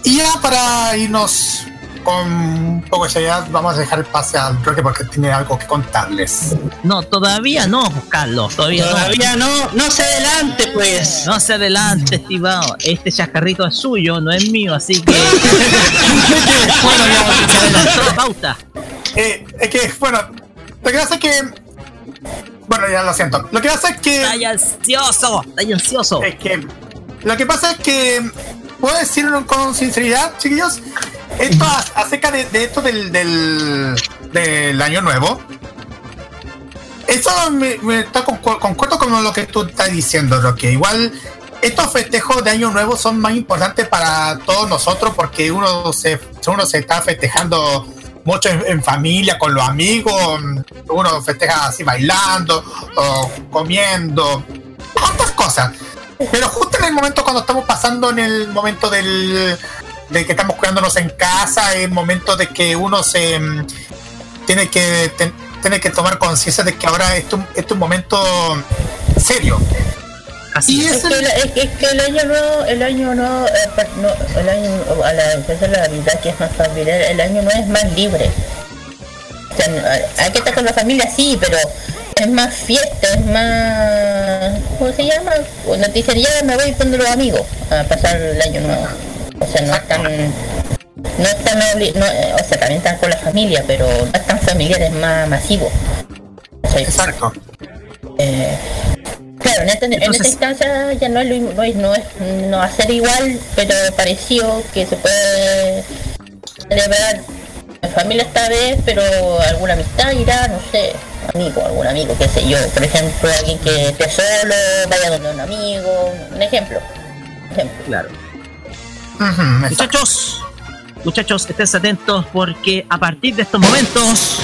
D: Y ya para irnos con un poco de seriedad, vamos a dejar el pase al Roque porque tiene algo que contarles.
B: No, todavía no, Carlos, todavía,
C: Todavía no, no se adelante, pues.
B: no. No se adelante, estimado. Este chascarrito es suyo, no es mío, así que. [LAUGHS] bueno, ya se adelantó la pauta.
D: Eh, es que, bueno, lo que pasa es que. Bueno, ya lo siento. Lo que pasa es que.
B: Está ansioso, está ansioso.
D: Es que. Lo que pasa es que. Puedo decirlo con sinceridad, chiquillos. Esto acerca de, de esto del, del, del año nuevo. Eso me, me está concu- concuerdo con lo que tú estás diciendo, Roque. Igual estos festejos de año nuevo son más importantes para todos nosotros porque uno se, uno se está festejando mucho en, familia, con los amigos. Uno festeja así bailando o comiendo. Tantas cosas. Pero justo en el momento cuando estamos pasando en el momento del de que estamos cuidándonos en casa, el momento de que uno se mm, tiene que tiene que tomar conciencia de que ahora esto es un momento serio.
B: Así es.
E: Que, el- es que- es que el año nuevo, el año nuevo, eh, pues, no, el año, a la empresa la Navidad que es más familiar, el año nuevo es más libre. O sea, no, hay que estar con la familia, sí, pero es más fiesta, es más, ¿cómo se llama? Cuando te dicen ya me voy con los amigos a pasar el año nuevo. O sea, no es tan, no es tan, no, eh, o sea, también están con la familia, pero no es tan familiar, es más masivo. O sea,
D: Exacto.
E: eh, claro, en esta, en esta
B: Entonces-
E: instancia ya no es, lo- no es, no es, no va a ser igual, pero pareció que se puede celebrar en familia esta vez, pero alguna amistad irá, no sé, amigo, algún amigo, qué sé yo, por ejemplo, alguien que esté solo, vaya donde un amigo, un ejemplo. un ejemplo.
B: Claro. Muchachos, muchachos, estén atentos porque a partir de estos momentos,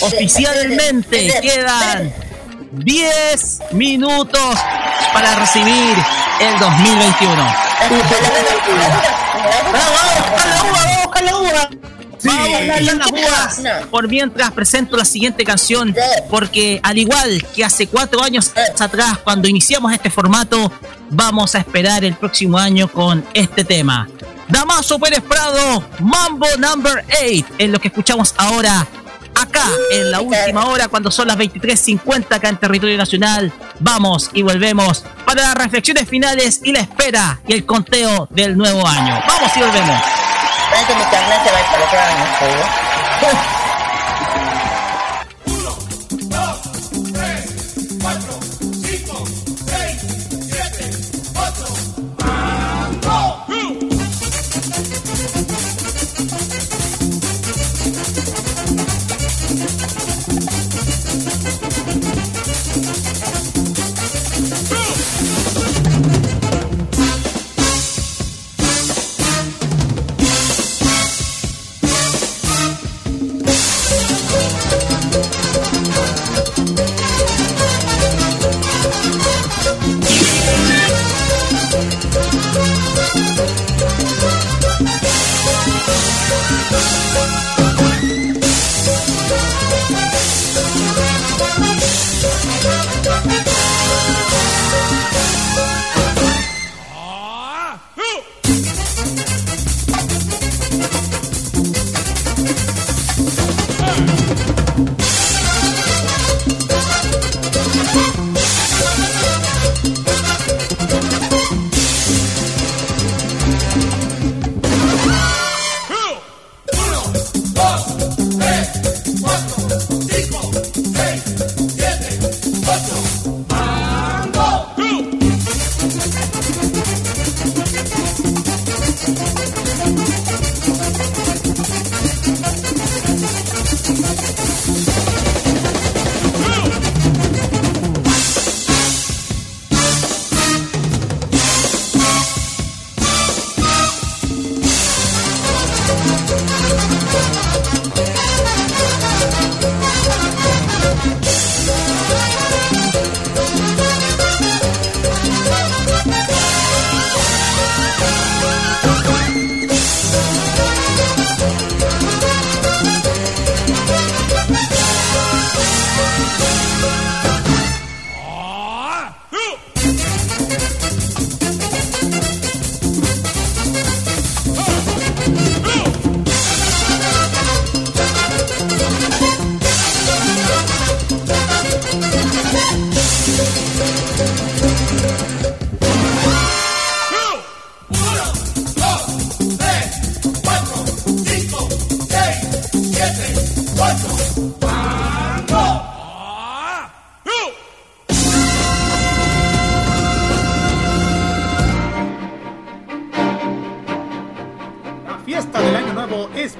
B: oficialmente quedan 10 minutos para recibir el 2021. Vamos a las uvas. Por mientras presento la siguiente canción, porque al igual que hace cuatro años atrás, cuando iniciamos este formato, vamos a esperar el próximo año con este tema. Damaso Pérez Prado, Mambo Number 8, es lo que escuchamos ahora, acá, en la última hora, cuando son las 23.50 acá en territorio nacional. Vamos y volvemos para las reflexiones finales y la espera y el conteo del nuevo año. Vamos y volvemos.
E: Que mi carnal se va a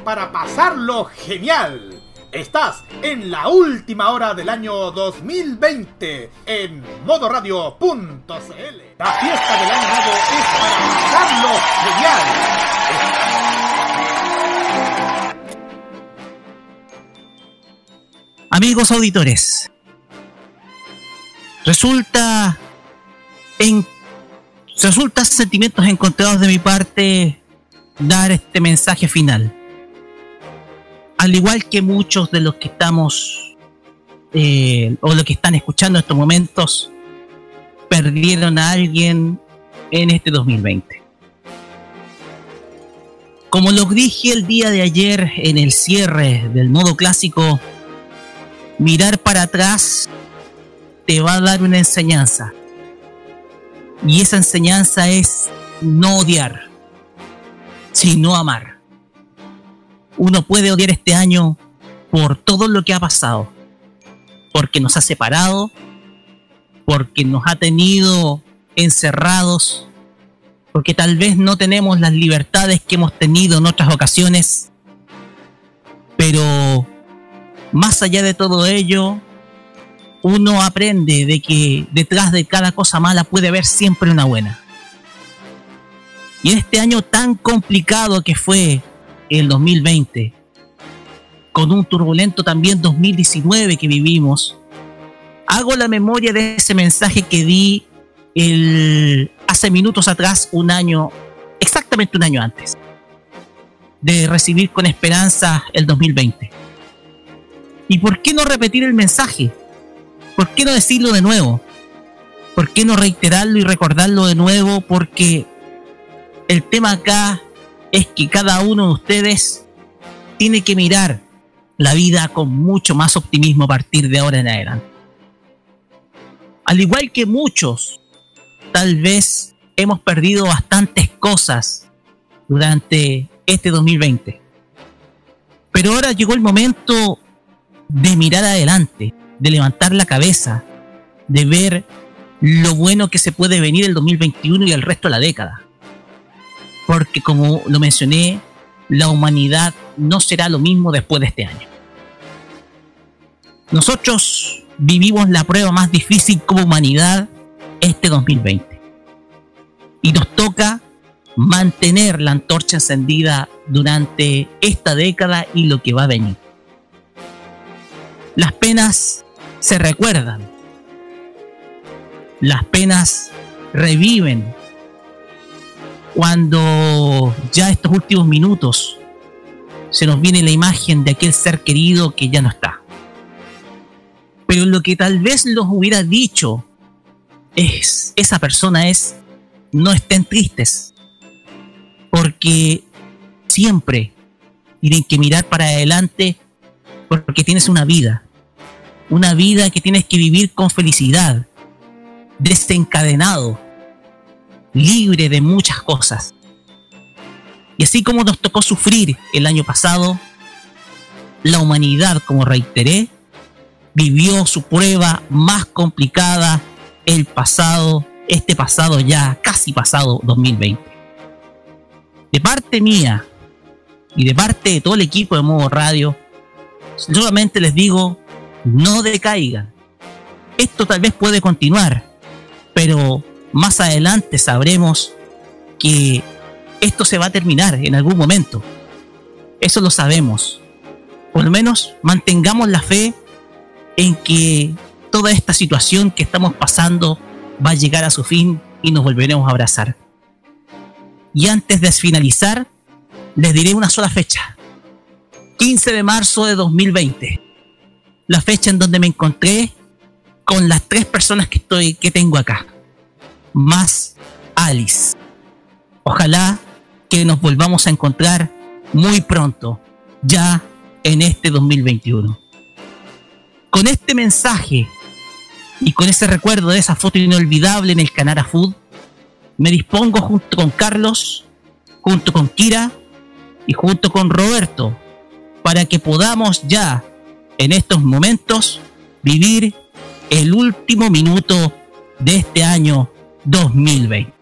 E: para
A: pasarlo genial. Estás en la última hora del año 2020 en modoradio.cl. La fiesta del año es para pasarlo genial.
B: Amigos auditores, resulta en resulta sentimientos encontrados de mi parte dar este mensaje final. Al igual que muchos de los que estamos eh, o los que están escuchando en estos momentos perdieron a alguien en este 2020. Como lo dije el día de ayer en el cierre del modo clásico, mirar para atrás te va a dar una enseñanza. Y esa enseñanza es no odiar, sino amar. Uno puede odiar este año por todo lo que ha pasado, porque nos ha separado, porque nos ha tenido encerrados, porque tal vez no tenemos las libertades que hemos tenido en otras ocasiones, pero más allá de todo ello, uno aprende de que detrás de cada cosa mala puede haber siempre una buena. Y en este año tan complicado que fue el 2020, con un turbulento también 2019 que vivimos, hago la memoria de ese mensaje que di el, hace minutos atrás, un año, exactamente un año antes, de recibir con esperanza el 2020. ¿Y por qué no repetir el mensaje? ¿Por qué no decirlo de nuevo? ¿Por qué no reiterarlo y recordarlo de nuevo? Porque el tema acá es que cada uno de ustedes tiene que mirar la vida con mucho más optimismo a partir de ahora en adelante. Al igual que muchos, tal vez hemos perdido bastantes cosas durante este 2020. Pero ahora llegó el momento de mirar adelante, de levantar la cabeza, de ver lo bueno que se puede venir el 2021 y el resto de la década. Porque como lo mencioné, la humanidad no será lo mismo después de este año. Nosotros vivimos la prueba más difícil como humanidad este 2020. Y nos toca mantener la antorcha encendida durante esta década y lo que va a venir. Las penas se recuerdan. Las penas reviven cuando ya estos últimos minutos se nos viene la imagen de aquel ser querido que ya no está. Pero lo que tal vez los hubiera dicho es esa persona es no estén tristes porque siempre tienen que mirar para adelante Porque tienes una vida. Una vida que tienes que vivir con felicidad. Desencadenado. Libre de muchas cosas. Y así como nos tocó sufrir el año pasado, la humanidad, como reiteré, vivió su prueba más complicada el pasado, este pasado ya casi pasado 2020. De parte mía y de parte de todo el equipo de Modo Radio, solamente les digo, no decaigan. Esto tal vez puede continuar, pero más adelante sabremos que esto se va a terminar en algún momento. Eso lo sabemos. Por lo menos mantengamos la fe en que toda esta situación que estamos pasando va a llegar a su fin y nos volveremos a abrazar. Y antes de finalizar, les diré una sola fecha. 15 de marzo de 2020. La fecha en donde me encontré con las tres personas que estoy que tengo acá. Más Alice. Ojalá que nos volvamos a encontrar muy pronto, ya en este 2021. Con este mensaje y con ese recuerdo de esa foto inolvidable en el Canara Food, me dispongo junto con Carlos, junto con Kira y junto con Roberto para que podamos ya en estos momentos vivir el último minuto de este año 2020.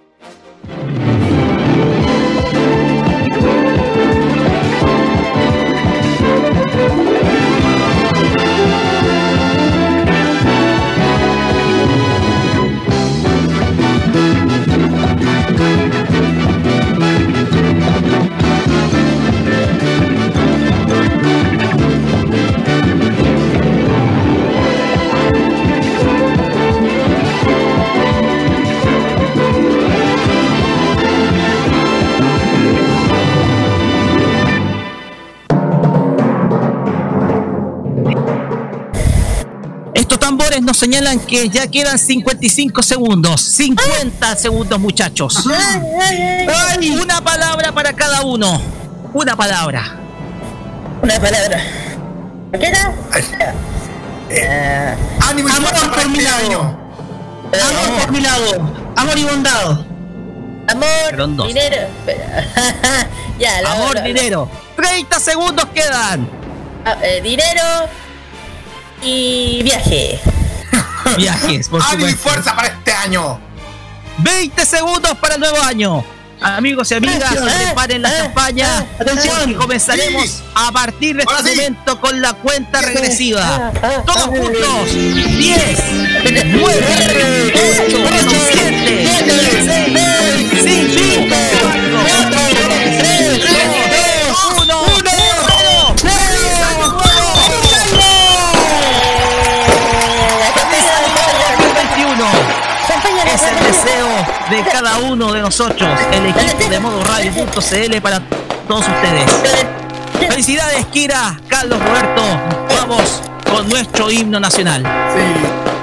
B: Nos señalan que ya quedan 55 segundos. 50 segundos, muchachos. Ay, Una palabra para cada uno. Una palabra.
E: Una palabra. ¿Qué era?
D: Eh, ánimo y
C: Amor por mi lado. Amor por mi lado. Amor y bondad.
E: Amor, dinero. [LAUGHS] Ya, lo-
B: Amor,
E: lo-
B: dinero. 30 segundos quedan.
E: ah, eh, dinero y viaje. [LAUGHS]
B: Viajes, por
D: Ánimo y fuerza para este año.
B: 20 segundos para el nuevo año. Amigos y amigas,
E: Atención.
B: preparen la
E: Ah,
B: champaña.
E: ah,
C: atención.
B: comenzaremos a partir de
D: Ahora
B: este
D: sí.
B: momento con la cuenta
E: Ah,
B: regresiva.
E: ah,
B: Todos
E: ah,
B: juntos. 10, 9, 8, 7, 6, de cada uno de nosotros, el equipo de modo radio.cl para todos ustedes. Felicidades, Kira, Carlos Roberto. Vamos con nuestro himno nacional.
D: Sí.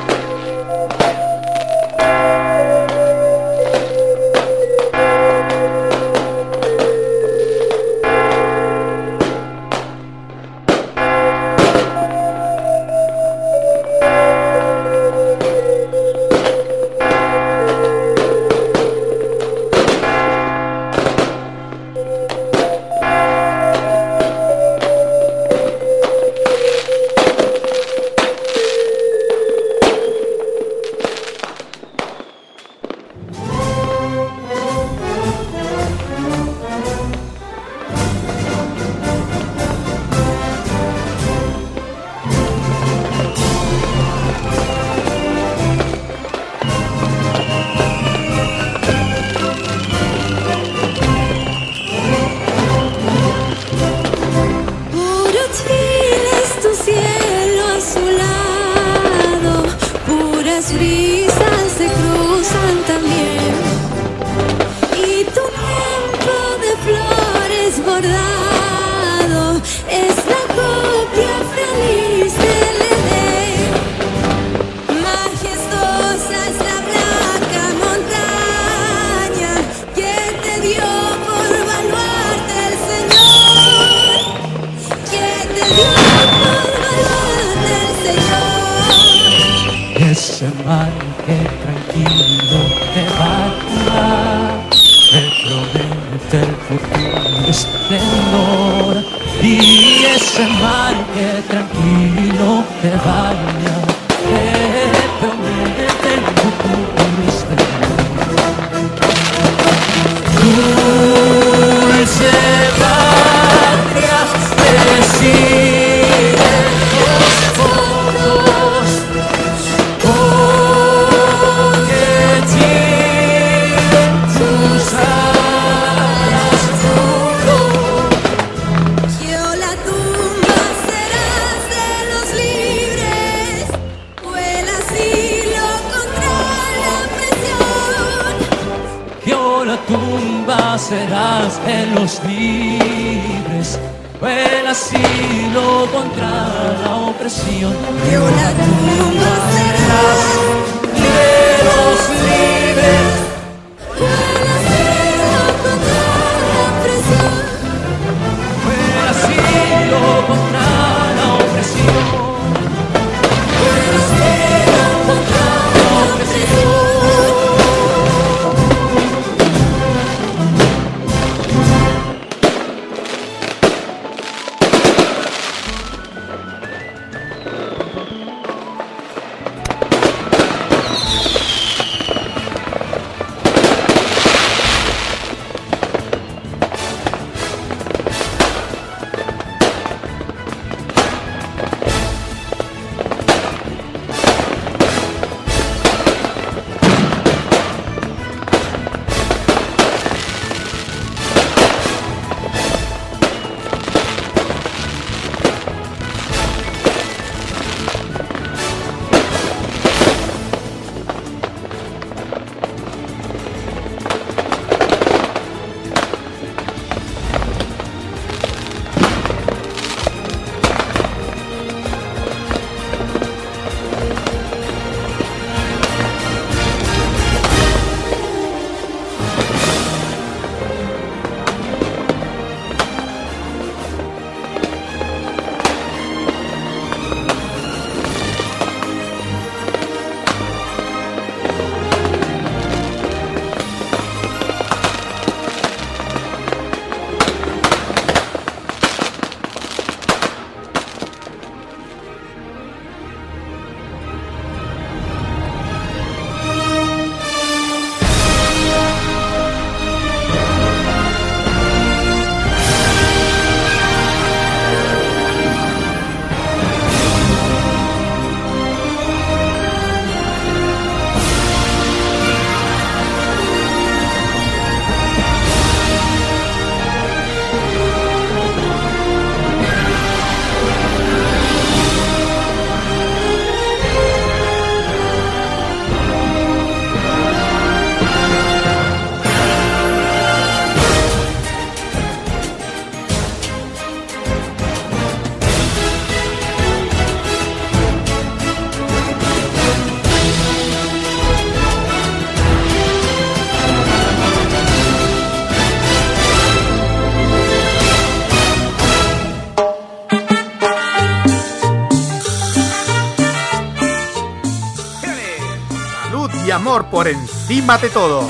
A: Encima de todo.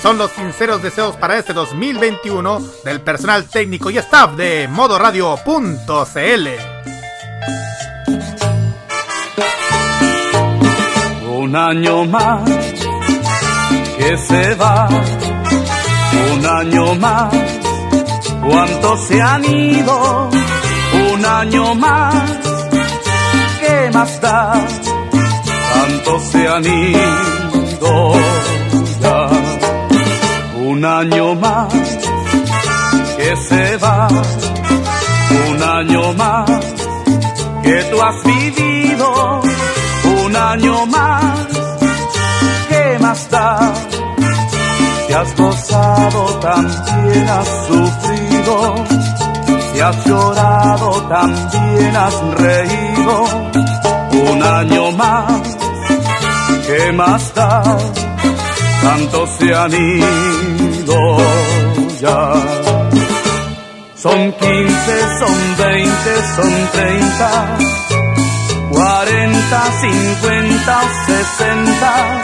A: Son los sinceros deseos para este 2021 del personal técnico y staff de modoradio.cl.
J: Un año más que se va, un año más, cuántos se han ido, un año más, ¿qué más da? Tantos se han ido un año más que se va, un año más que tú has vivido. Un año más, ¿qué más da? Si has gozado también has sufrido, si has llorado también has reído, un año más, ¿qué más da? Tantos se han ido ya. Son 15, son 20, son 30, 40 50 o 60.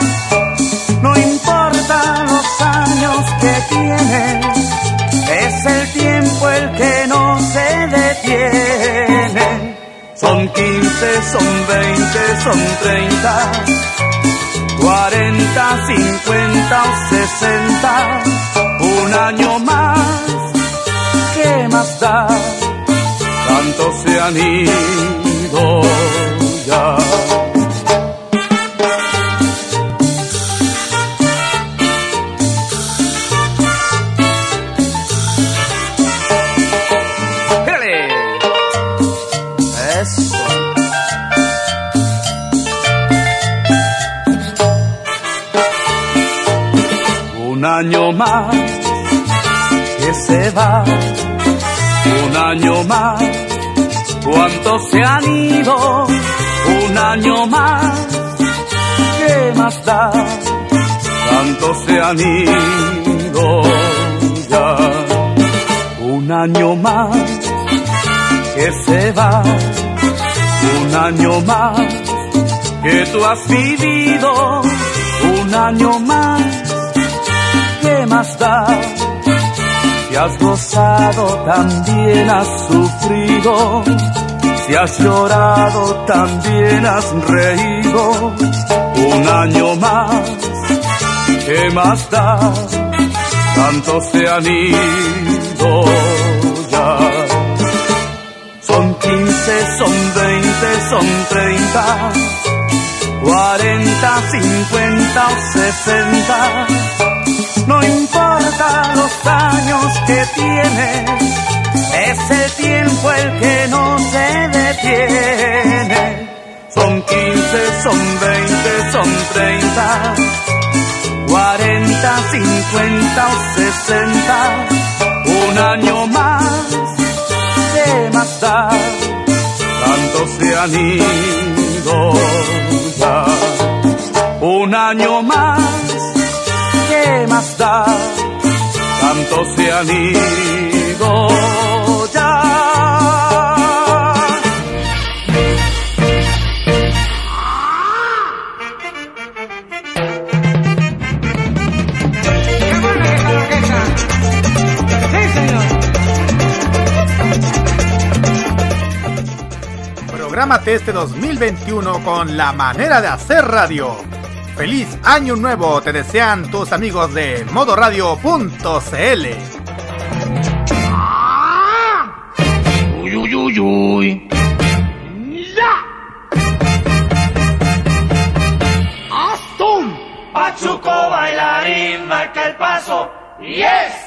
J: No importa los años que tienes, es el tiempo el que no se detiene. Son 15, son 20, son 30, 40, 50 o 60. Un año más, ¿qué más da? Tantos se han ido ya. Más que se va, un año más, ¿cuántos se han ido? Un año más, ¿qué más da? Tantos se han ido ya. Un año más que se va, un año más que tú has vivido, un año más, ¿qué más da? Si has gozado, también has sufrido, si has llorado, también has reído, un año más, ¿qué más da? Tantos se han ido ya. Son 15, son 20, son 30, 40, 50 o 60. No importa los años que tienes, es el tiempo el que no se detiene. Son 15, son 20, son 30, 40, 50 o 60. Un año más, ¿qué más da? Tantos se han ido ya. Un año más, ¿qué más da? Tantos se han ido ya.
A: Prográmate este 2021 con la manera de hacer radio. Feliz año nuevo te desean tus amigos de modoradio.cl.
K: Uy, uy, uy, uy. ¡Astum! Pachuco bailarín marca el paso. ¡Yes!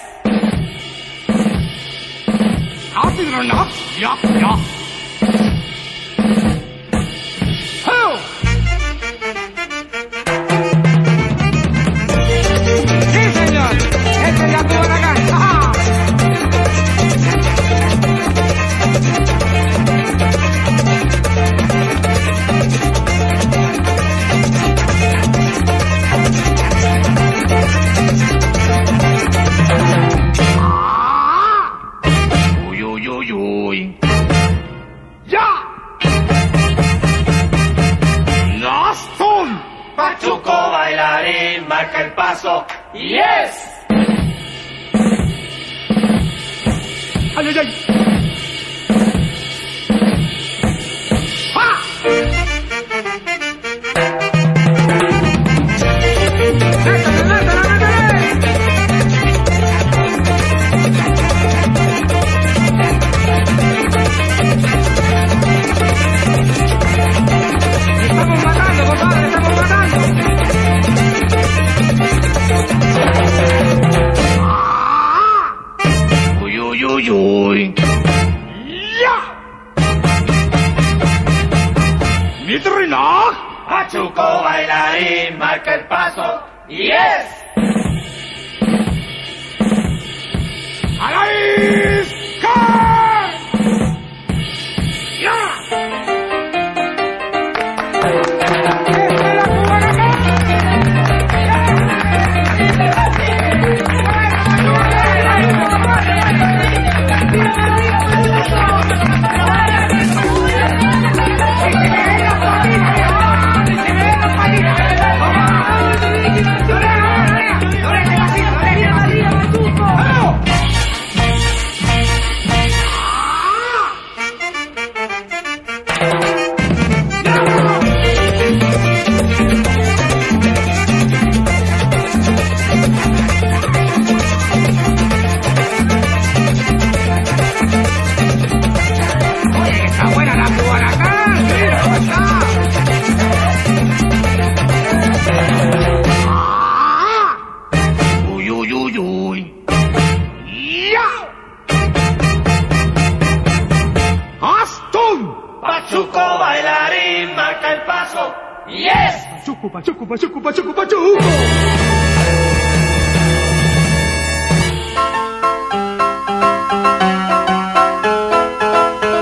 K: pachuco, pachuco,
L: pachuco, pachuco.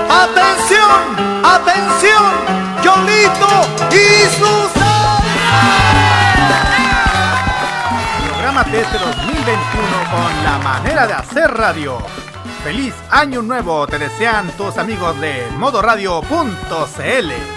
M: Atención, atención, Yolito y Susana.
N: Programa TS 2021 con la manera de hacer radio. Feliz año nuevo te desean tus amigos de modoradio.cl.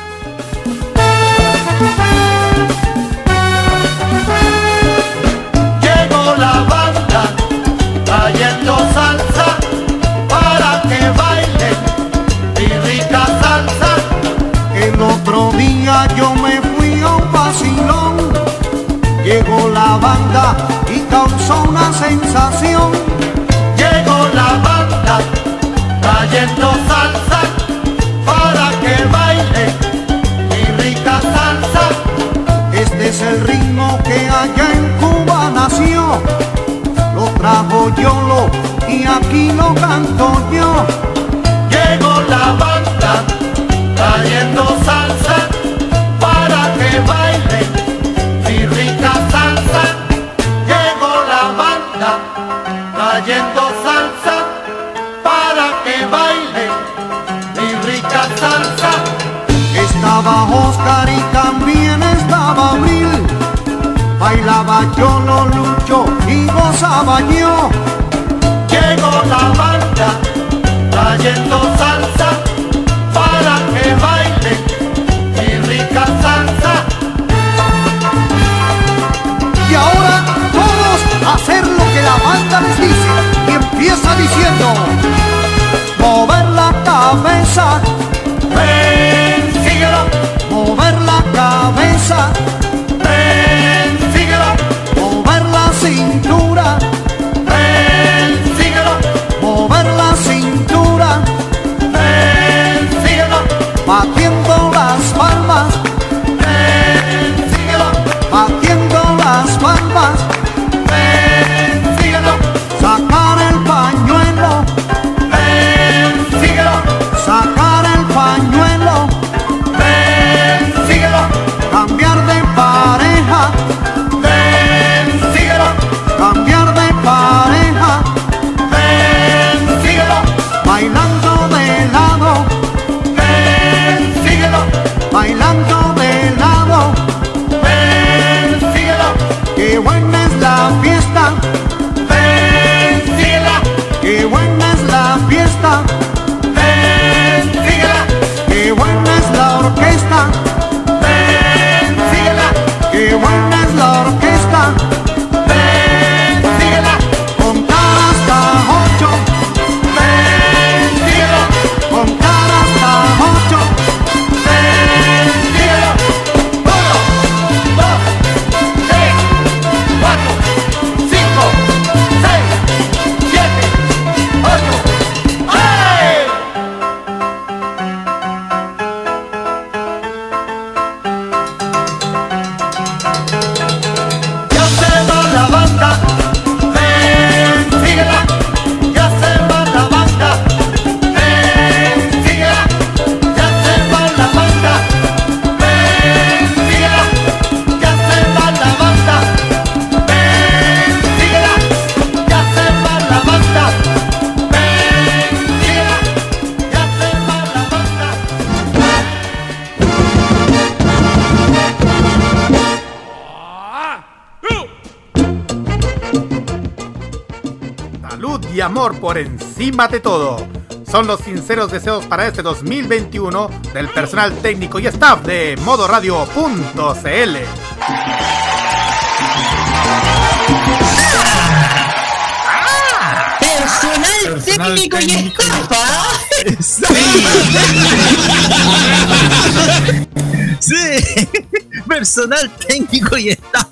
N: por encima de todo. Son los sinceros deseos para este 2021 del personal técnico y staff de modoradio.cl.
C: Personal, personal técnico, y estafa.
B: Sí. [LAUGHS] sí. Personal técnico y estafa.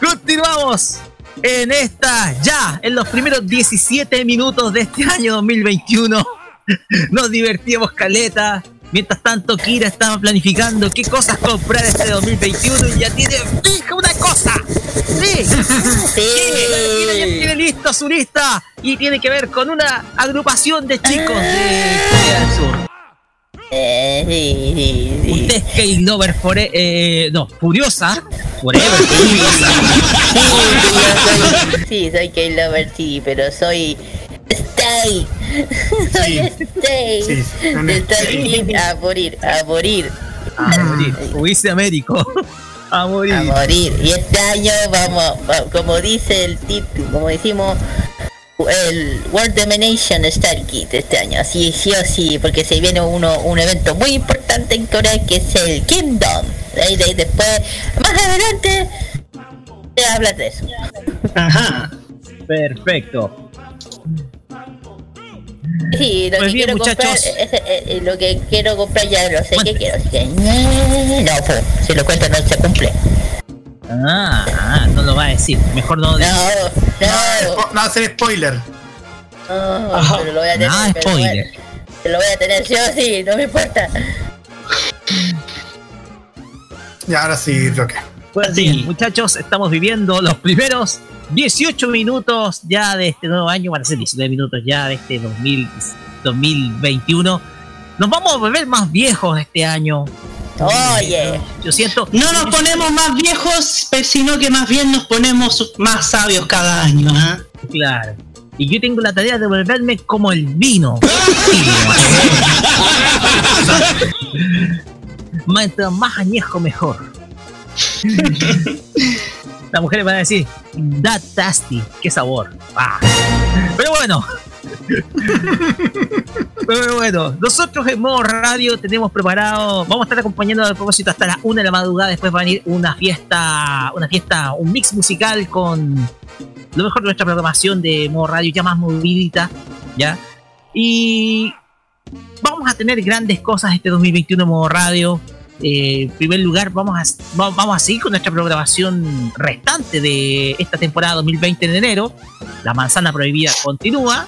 B: Continuamos en esta, ya, en los primeros 17 minutos de este año 2021. [LAUGHS] Nos divertíamos caleta. Mientras tanto, Kira estaba planificando qué cosas comprar este 2021 y ya tiene fija una cosa. Sí, [LAUGHS] sí. Kira, ya tiene lista su lista y tiene que ver con una agrupación de chicos de Corea del Sur.
E: Eh, sí, sí, sí.
B: Usted es K-Lover fore- eh, no, Furiosa. Forever.
E: Sí, soy K-Lover, sí, pero soy Stay. [LAUGHS] soy Stay.
D: Sí, stay.
E: a morir, a morir.
B: A morir. Américo. [LAUGHS] A morir.
E: A morir. Y este año vamos, va- como dice el título, como decimos, el World Domination Star Kit este año. Así, sí o sí, porque se viene uno, un evento muy importante en Corea que es el Kingdom. De ahí, de ahí después, más adelante, te hablas de eso.
C: Ajá.
B: Perfecto.
E: Sí, lo
B: Pues
E: que
B: bien,
E: quiero comprar,
B: muchachos.
E: es- es- es- lo que quiero comprar ya lo sé que quiero, así que no, pues, si lo cuento no se cumple.
B: Ah, ah, no lo va a decir. Mejor no.
E: No, no,
D: No, no hacer spoiler.
E: no, pero lo voy a tener.
B: Nada
E: pero bueno,
B: spoiler.
E: lo voy a tener sí o sí, no me importa.
D: Y ahora sí, Roque.
B: Pues bien, muchachos, estamos viviendo los primeros 18 minutos ya de este nuevo año, van a ser 19 minutos ya de este 2000 2021. Nos vamos a volver más viejos este año.
E: Oye,
B: Yo siento.
C: No nos ponemos más viejos, sino que más bien nos ponemos más sabios cada año. ¿ah?
B: Claro. Y yo tengo la tarea de volverme como el vino. [LAUGHS] Mientras más añejo, mejor. Las mujeres van a decir, that tasty, qué sabor. Ah. Pero bueno. [LAUGHS] Pero bueno, nosotros en modo radio tenemos preparado, vamos a estar acompañando a propósito hasta las 1 de la madrugada, después va a venir una fiesta, una fiesta, un mix musical con lo mejor de nuestra programación de modo radio ya más movidita, ¿ya? Y vamos a tener grandes cosas este 2021 en modo radio. Eh, en primer lugar, vamos a, va- vamos a seguir con nuestra programación restante de esta temporada 2020 en enero. La manzana prohibida continúa.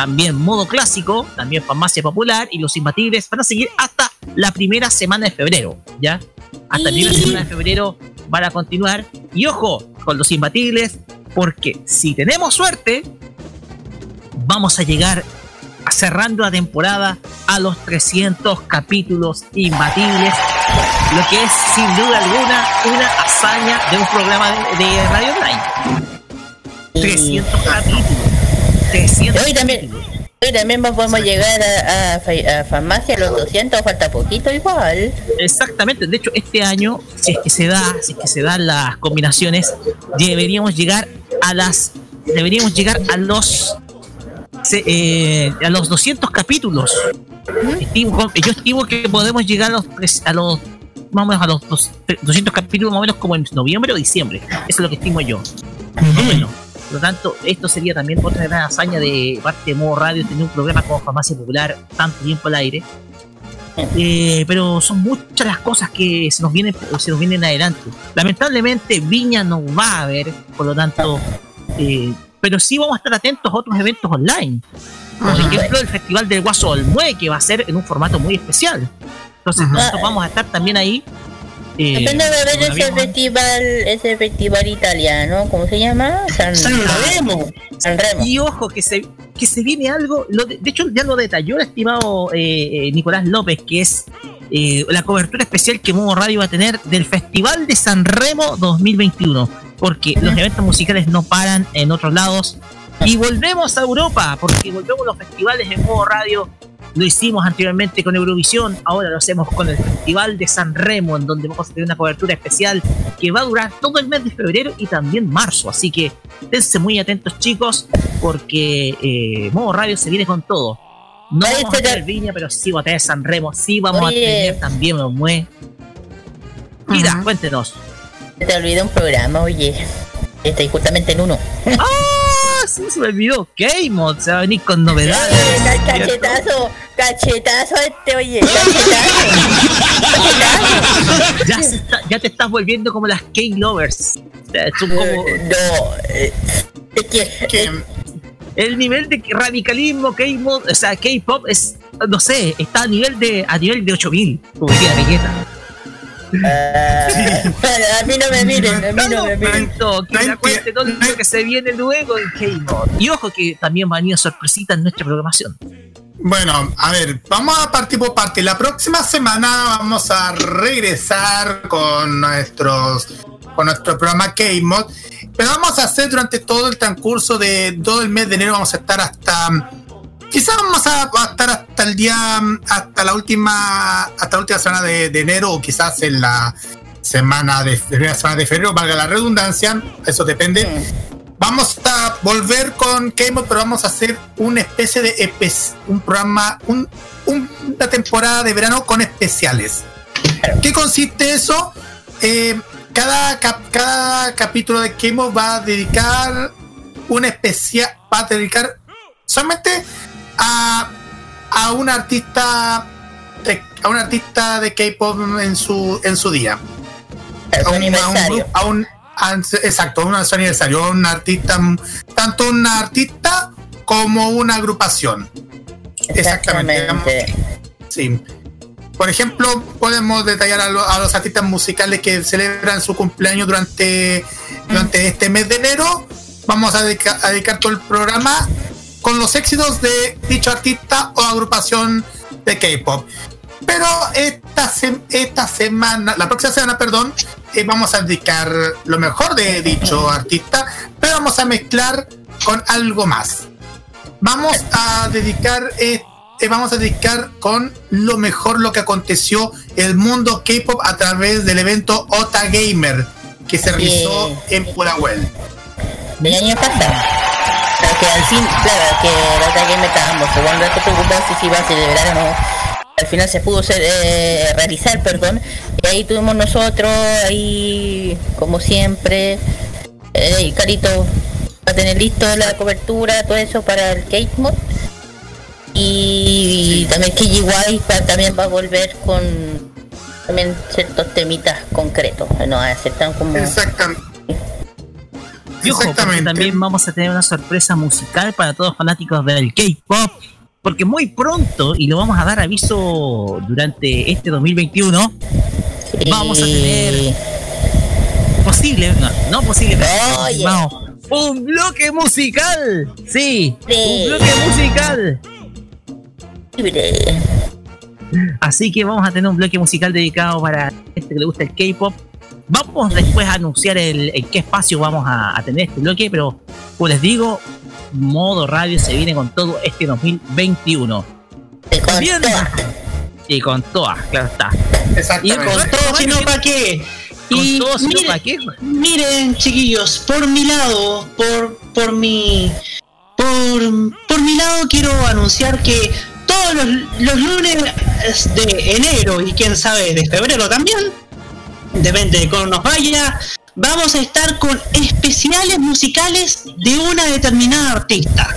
B: También modo clásico, también farmacia popular y los imbatibles van a seguir hasta la primera semana de febrero, ¿ya? Hasta la primera semana de febrero van a continuar. Y ojo con los imbatibles, porque si tenemos suerte, vamos a llegar cerrando la temporada a los 300 capítulos imbatibles, lo que es sin duda alguna una hazaña de un programa de, de Radio Online. 300 capítulos. 300
E: hoy también, hoy también podemos llegar a, a a farmacia a los 200, falta poquito igual.
B: Exactamente, de hecho este año, si es que se da, si es que se dan las combinaciones, deberíamos llegar a las deberíamos llegar a los se- eh, a los 200 capítulos. Estimo- yo estimo que podemos llegar a los tres- a los más o menos a los dos- 200 capítulos más o menos como en noviembre o diciembre. Eso es lo que estimo yo. Más o menos. Por lo tanto, esto sería también otra gran hazaña de parte de Modo Radio, tener un programa como Farmacia Popular tanto tiempo al aire. Eh, pero son muchas las cosas que se nos vienen se nos vienen adelante. Lamentablemente Viña no va a haber, por lo tanto, eh, pero sí vamos a estar atentos a otros eventos online. Por ejemplo, el Festival del Guaso Olmue, que va a ser en un formato muy especial. Entonces, nosotros vamos a estar también ahí. Eh,
E: Depende de ver ese festival, ese festival italiano, ¿cómo se llama? San,
C: Remo.
E: San Remo.
B: Y ojo, que se, que se viene algo, lo de, de hecho ya lo detalló el estimado eh, eh, Nicolás López, que es eh, la cobertura especial que Modo Radio va a tener del Festival de San Remo 2021, porque los eventos musicales no paran en otros lados. Y volvemos a Europa, porque volvemos a los festivales en Modo Radio. Lo hicimos anteriormente con Eurovisión, ahora lo hacemos con el Festival de San Remo, en donde vamos a tener una cobertura especial que va a durar todo el mes de febrero y también marzo. Así que esténse muy atentos, chicos, porque eh, Modo Radio se viene con todo. No
E: Ahí
B: vamos a tener Viña, pero sí vamos a tener San Remo, sí vamos
E: Oye.
B: a tener también Mue. Mira, cuéntenos.
E: Se te olvidó un programa, oye. Está justamente en uno.
B: ¡Ah! Sí, se me olvidó. K-Mod se va a venir con novedades.
E: Eh, ca- cachetazo, cachetazo este, oye, cachetazo. [LAUGHS]
B: ya, se está- ya te estás volviendo como las K-Lovers. Como.
E: No, eh, es que,
B: El nivel de radicalismo K-Mod, o sea, K-pop es. No sé, está a nivel de a nivel de 8000, como diría Vegeta.
E: A mí no me miren, a mí no me miren.
B: Que la cuente todo lo que se viene luego en K-Mod. Y ojo que también van a ir sorpresitas en nuestra programación.
D: Bueno, a ver, vamos a partir por parte. La próxima semana vamos a regresar con nuestros con nuestro programa K-Mod. Pero vamos a hacer durante todo el transcurso de todo el mes de enero, vamos a estar hasta. Quizás vamos a, a estar hasta el día, hasta la última, hasta la última semana de, de enero, o quizás en la semana de primera semana de febrero, valga la redundancia, eso depende. Vamos a volver con K-Mod, pero vamos a hacer una especie de espe- un programa, un- un- una temporada de verano con especiales. ¿Qué consiste eso? Eh, cada, cap- cada capítulo de K-Mod va a dedicar una especial, va a dedicar solamente a, a un artista de, a un artista de K-pop en su en su día. A un, a un a un- exacto, un aniversario, un artista, tanto un artista como una agrupación. Exactamente. Sí. Por ejemplo, podemos detallar a, lo- a los artistas musicales que celebran su cumpleaños durante, durante este mes de enero. Vamos a dedicar todo el programa con los éxitos de dicho artista o agrupación de K-pop. Pero esta, esta semana, la próxima semana, perdón, eh, vamos a dedicar lo mejor de dicho artista, pero vamos a mezclar con algo más. Vamos a dedicar, eh, eh, vamos a dedicar con lo mejor lo que aconteció el mundo K-pop a través del evento Ota Gamer que se realizó en Pudahuel.
E: del año pasado. Que al fin, claro, que la otra que me estábamos un rato preocupados si iba a celebrar o no. Al final se pudo ser, eh, realizar, perdón. Y ahí tuvimos nosotros, ahí como siempre, eh, Carito va a tener listo la cobertura, todo eso para el Kate Mod. Y también KGY pa- también va a volver con también ciertos temitas concretos, no va a ser tan como...
D: Exactamente.
B: Y ojo, porque también vamos a tener una sorpresa musical para todos fanáticos del K-pop. Porque muy pronto, y lo vamos a dar aviso durante este 2021, vamos a tener posible, no, no posible, pero confirmado, un bloque musical. Sí, un bloque musical. Así que vamos a tener un bloque musical dedicado para gente que le gusta el K-pop. Vamos después a anunciar el, en qué espacio vamos a, a tener este bloque, pero como les digo, modo radio se viene con todo este 2021. También, y con todas, claro está.
C: Y con todo, si no, ¿para qué? Y
B: todo, si no,
C: miren,
B: ¿pa' qué?
C: miren, chiquillos, por mi lado, por, por mi. Por, por mi lado quiero anunciar que todos los, los lunes de enero y quién sabe de febrero también, depende de cómo nos vaya, vamos a estar con especiales musicales de una determinada artista.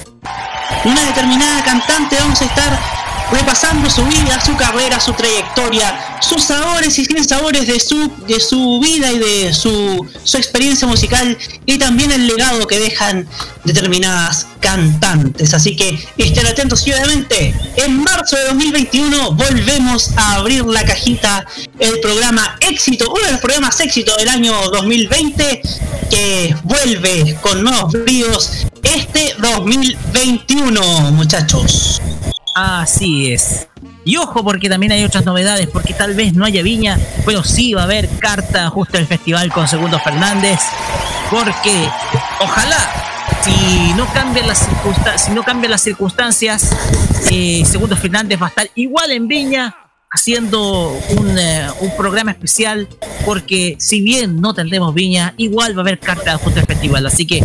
C: Una determinada cantante vamos a estar repasando su vida, su carrera, su trayectoria, sus sabores y sin sabores de su, de su vida y de su, su experiencia musical y también el legado que dejan determinadas cantantes. Así que estén atentos y obviamente en marzo de 2021 volvemos a abrir la cajita, el programa éxito, uno de los programas éxito del año 2020 que vuelve con nuevos bríos este 2021, muchachos.
B: Así es. Y ojo porque también hay otras novedades, porque tal vez no haya viña, pero sí va a haber carta justo el festival con Segundo Fernández, porque ojalá si no cambian las circunstancias, si no cambian las circunstancias, eh, Segundo Fernández va a estar igual en Viña haciendo un, eh, un programa especial, porque si bien no tendremos Viña, igual va a haber carta justo el festival, así que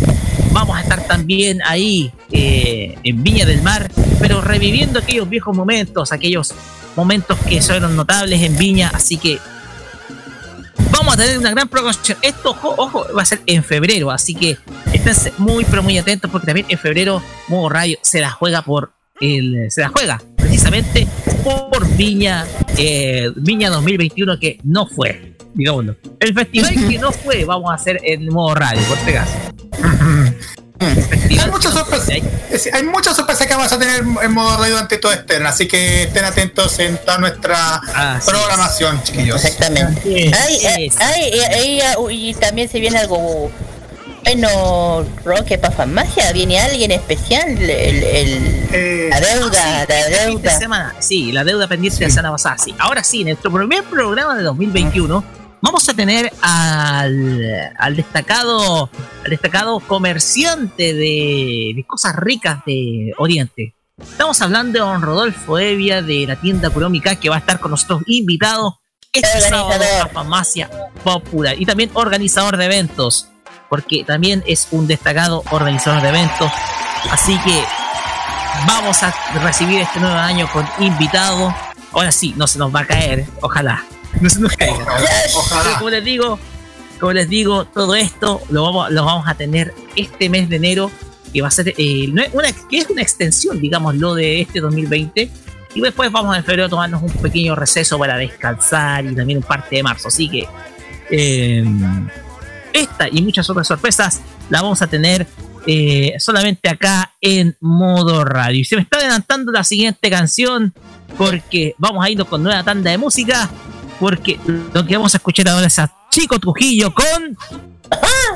B: vamos a estar también ahí eh, en Viña del Mar, pero reviviendo aquellos viejos momentos, aquellos momentos que fueron notables en Viña, así que vamos a tener una gran programación. Esto, ojo, va a ser en febrero, así que estén muy, pero muy atentos porque también en febrero Modo Radio se la juega por el, se la juega precisamente por Viña, eh, Viña 2021 que no fue, digámoslo. El festival que no fue, vamos a hacer en modo radio, por este caso.
D: Hay muchas sorpresas. es- Hay muchas sorpresas que vamos a tener en modo radio durante todo este así que estén atentos en toda nuestra programación, chiquillos.
E: Exactamente. Ay, ay, ay, ay, ay, uy, y también se viene algo Bueno, Roque para farmacia, viene alguien especial, el, el- la deuda, la
B: de
E: deuda.
B: semana. Sí, la deuda pendiente de la semana pasada. Sí. Ahora sí, en nuestro primer programa de 2021 vamos a tener al, al destacado destacado comerciante de, de cosas ricas de Oriente. Estamos hablando de don Rodolfo Evia de la tienda Curómica que va a estar con nosotros invitado este sábado a Farmacia Popular y también organizador de eventos porque también es un destacado organizador de eventos. Así que vamos a recibir este nuevo año con invitado. Ahora sí, no se nos va a caer, ojalá. No se nos caiga. Pero Como les digo, como les digo, todo esto lo vamos, a tener este mes de enero, que va a ser eh, una, que es una extensión, digámoslo, de este 2020. Y después vamos en febrero a tomarnos un pequeño receso para descansar y también un parte de marzo. Así que eh, esta y muchas otras sorpresas la vamos a tener eh, solamente acá en modo radio. Y se me está adelantando la siguiente canción porque vamos a irnos con nueva tanda de música. Porque lo que vamos a escuchar ahora es a Chico Trujillo con.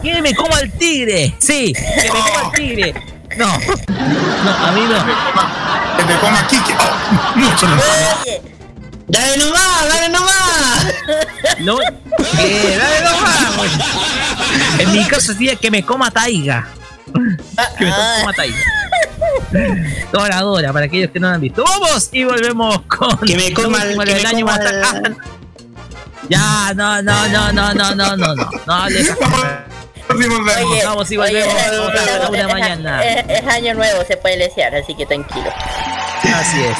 B: ¡Que me coma el tigre! Sí, que me coma el tigre. No, no, a mí no.
D: Que me coma Kike. mucho no.
O: ¡Dale nomás, dale nomás!
B: No, que dale nomás. En mi caso sería que me coma taiga. Que me coma taiga. Dora Dora, para aquellos que no lo han visto. ¡Vamos! Y volvemos con.
O: Que me coma el- que me
B: año.
O: coma el-
B: Ya, no, no, no, no, no, no, no, no. No hables así. [LAUGHS]
E: Oye,
B: Vamos y volvemos a la una mañana.
E: Es, es año nuevo, se puede lesear, así que tranquilo.
B: Así es.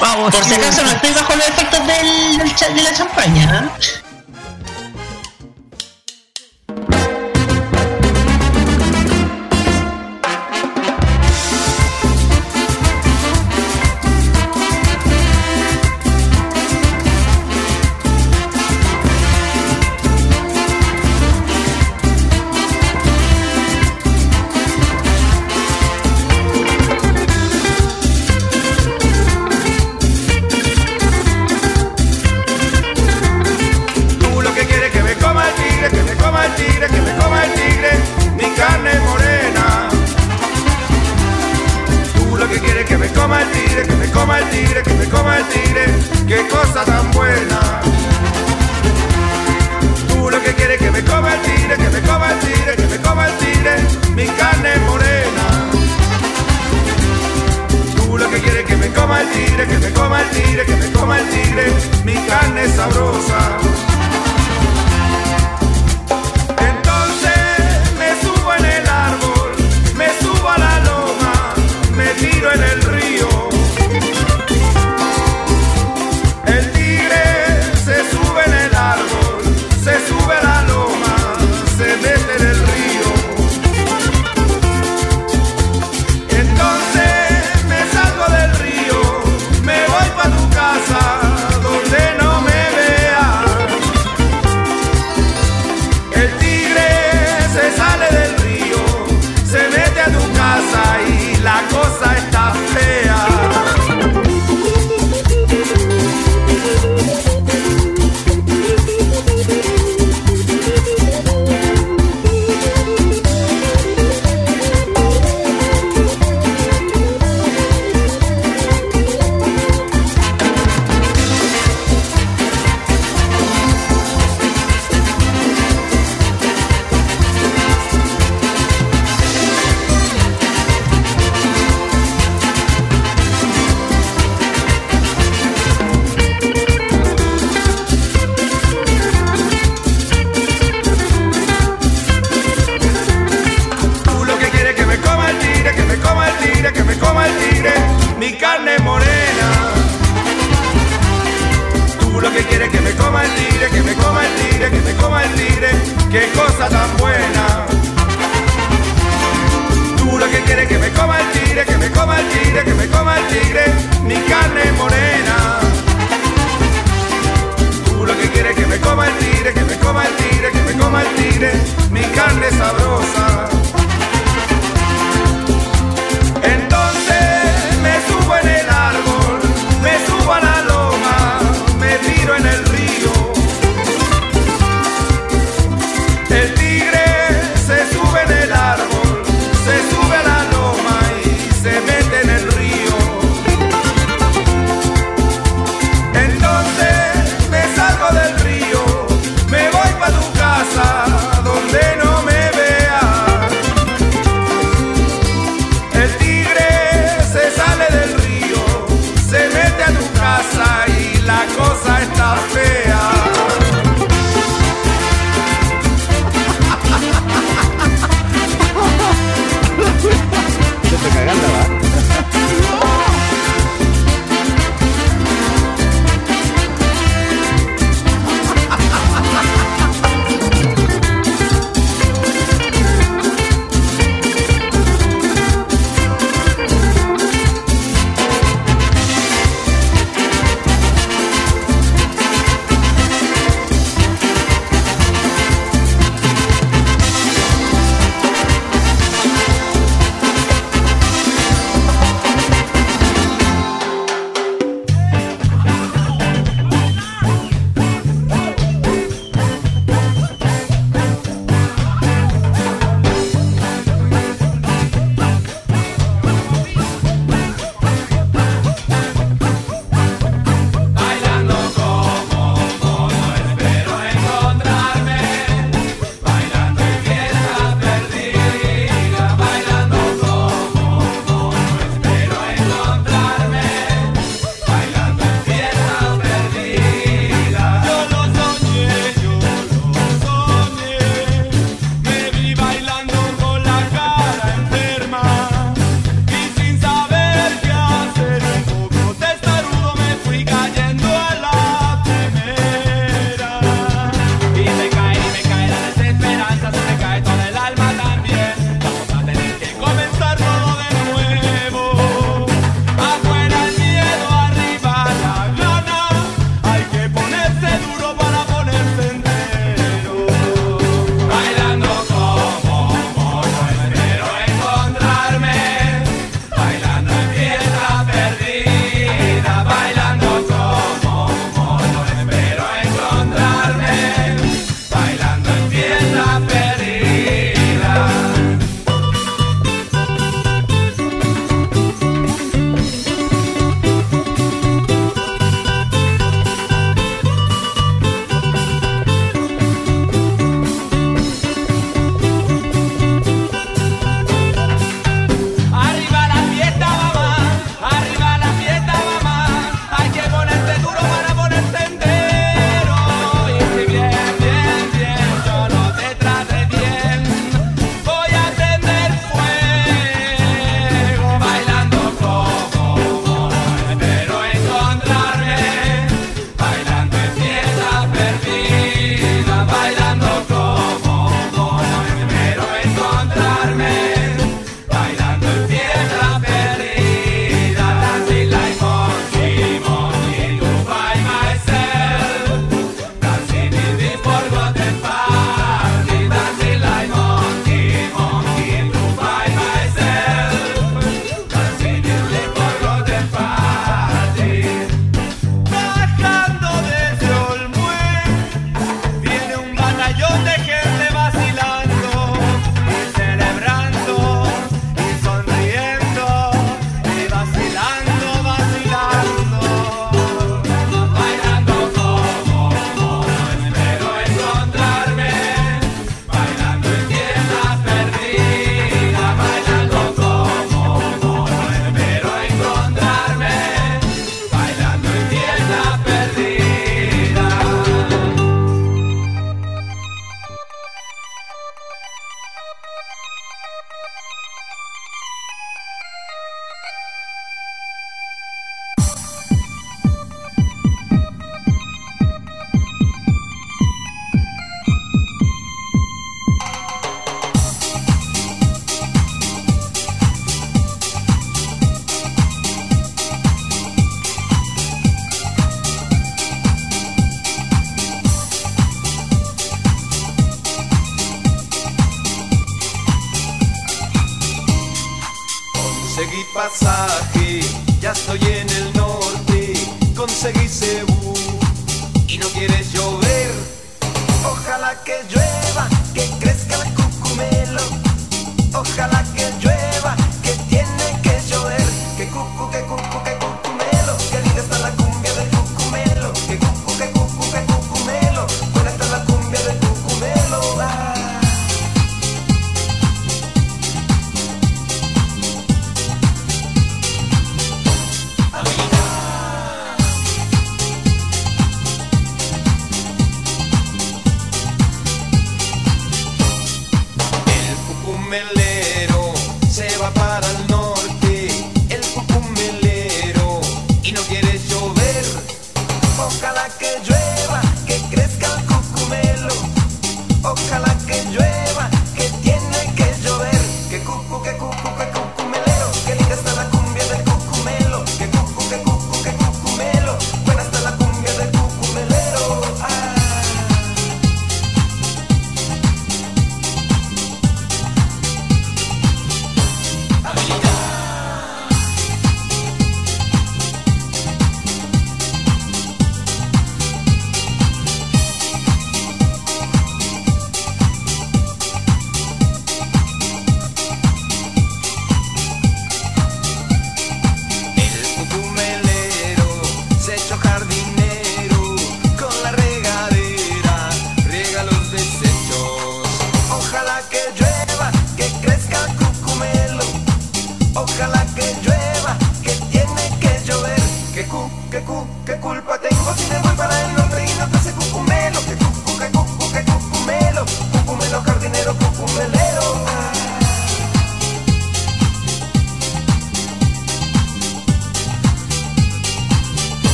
B: Vamos.
O: Por si acaso no estoy bajo los efectos del, del de la champaña. ¿ah?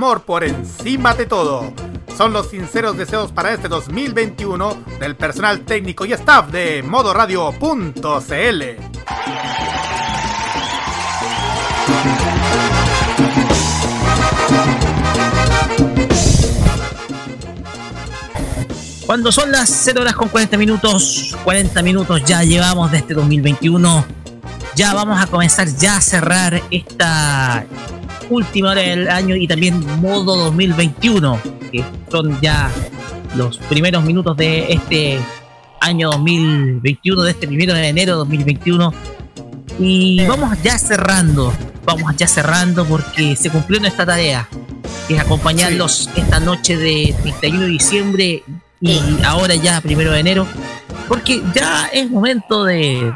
A: Amor por encima de todo. Son los sinceros deseos para este 2021 del personal técnico y staff de modoradio.cl.
B: Cuando son las 0 horas con 40 minutos, 40 minutos ya llevamos de este 2021. Ya vamos a comenzar ya a cerrar esta última hora del año y también modo 2021, que son ya los primeros minutos de este año 2021, de este primero de enero de 2021. Y vamos ya cerrando, vamos ya cerrando porque se cumplió nuestra tarea, que es acompañarlos esta noche de 31 de diciembre y ahora ya primero de enero, porque ya es momento de...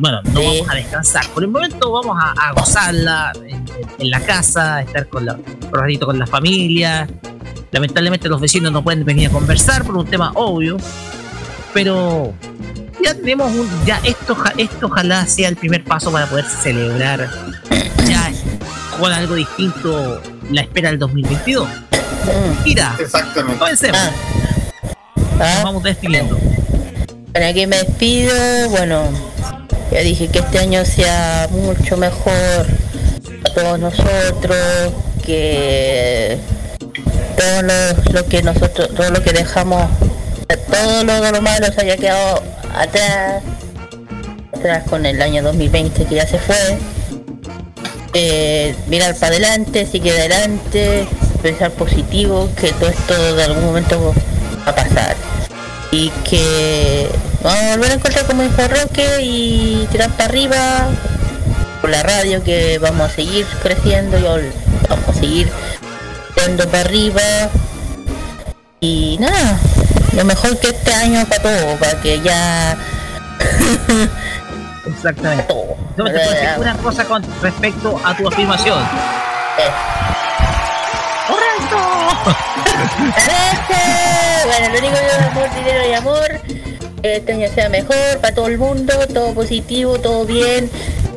B: Bueno, no vamos a descansar. Por el momento vamos a, a gozarla en, en la casa, estar con la, un ratito con la familia. Lamentablemente los vecinos no pueden venir a conversar por un tema obvio, pero ya tenemos un, ya esto, esto ojalá sea el primer paso para poder celebrar ya con algo distinto la espera del 2022. Mira,
D: Exactamente.
B: comencemos.
E: Ah.
B: Nos vamos despidiendo.
E: Para que me despido, bueno, ya dije que este año sea mucho mejor para todos nosotros, que todo lo, que nosotros, todo lo que dejamos, todo lo, lo malo se haya quedado atrás, atrás con el año 2020 que ya se fue. Eh, mirar para adelante, seguir adelante, pensar positivo, que todo esto de algún momento va a pasar y que vamos a volver a encontrar como dijo Roque y tirar para arriba por la radio que vamos a seguir creciendo y vamos a seguir dando para arriba y nada lo mejor que este año para todo para que ya [LAUGHS]
B: Exactamente. Yo te puedo decir una cosa con respecto a tu afirmación. ¡Correcto! [LAUGHS]
E: bueno lo único que es amor dinero y amor. Que este año sea mejor para todo el mundo todo positivo todo bien.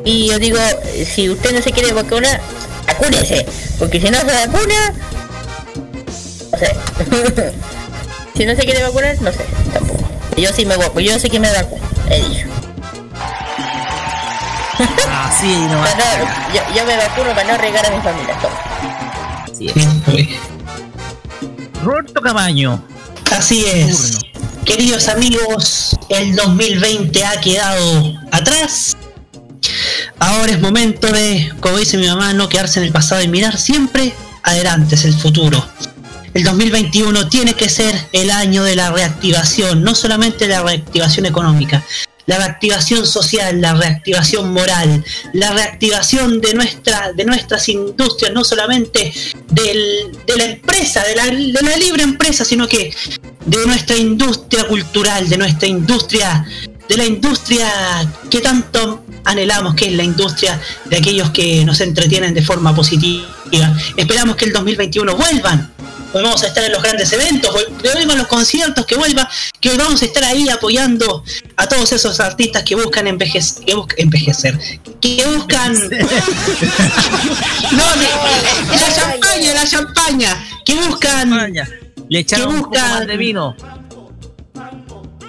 E: Y yo digo si usted no se quiere vacunar vacúnese. Porque si no se vacuna no sé. [LAUGHS] Si no se quiere vacunar no sé tampoco. Yo sí me vacuno yo sé que me vacuno he dicho.
B: Así no [LAUGHS]
E: no- yo, yo me vacuno para no regar a mi familia todo.
B: Así es. Roberto Camaño.
C: Así es. Queridos amigos, el 2020 ha quedado atrás. Ahora es momento de, como dice mi mamá, no quedarse en el pasado y mirar siempre adelante, es el futuro. El 2021 tiene que ser el año de la reactivación, no solamente la reactivación económica, la reactivación social, la reactivación moral, la reactivación de, nuestra, de nuestras industrias, no solamente de la empresa, de la libre empresa, sino que de nuestra industria cultural, de nuestra industria, de la industria que tanto anhelamos, que es la industria de aquellos que nos entretienen de forma positiva. Esperamos que el 2021 vuelvan. Vamos a estar en los grandes eventos, que vuelvan los conciertos, que vuelva, que vamos a estar ahí apoyando a todos esos artistas que buscan envejecer, que buscan envejecer, que buscan [LAUGHS] [LAUGHS] no, de- la champaña, la champaña, que buscan
B: Le echaron
C: que
B: un poco más
C: buscan
B: de vino.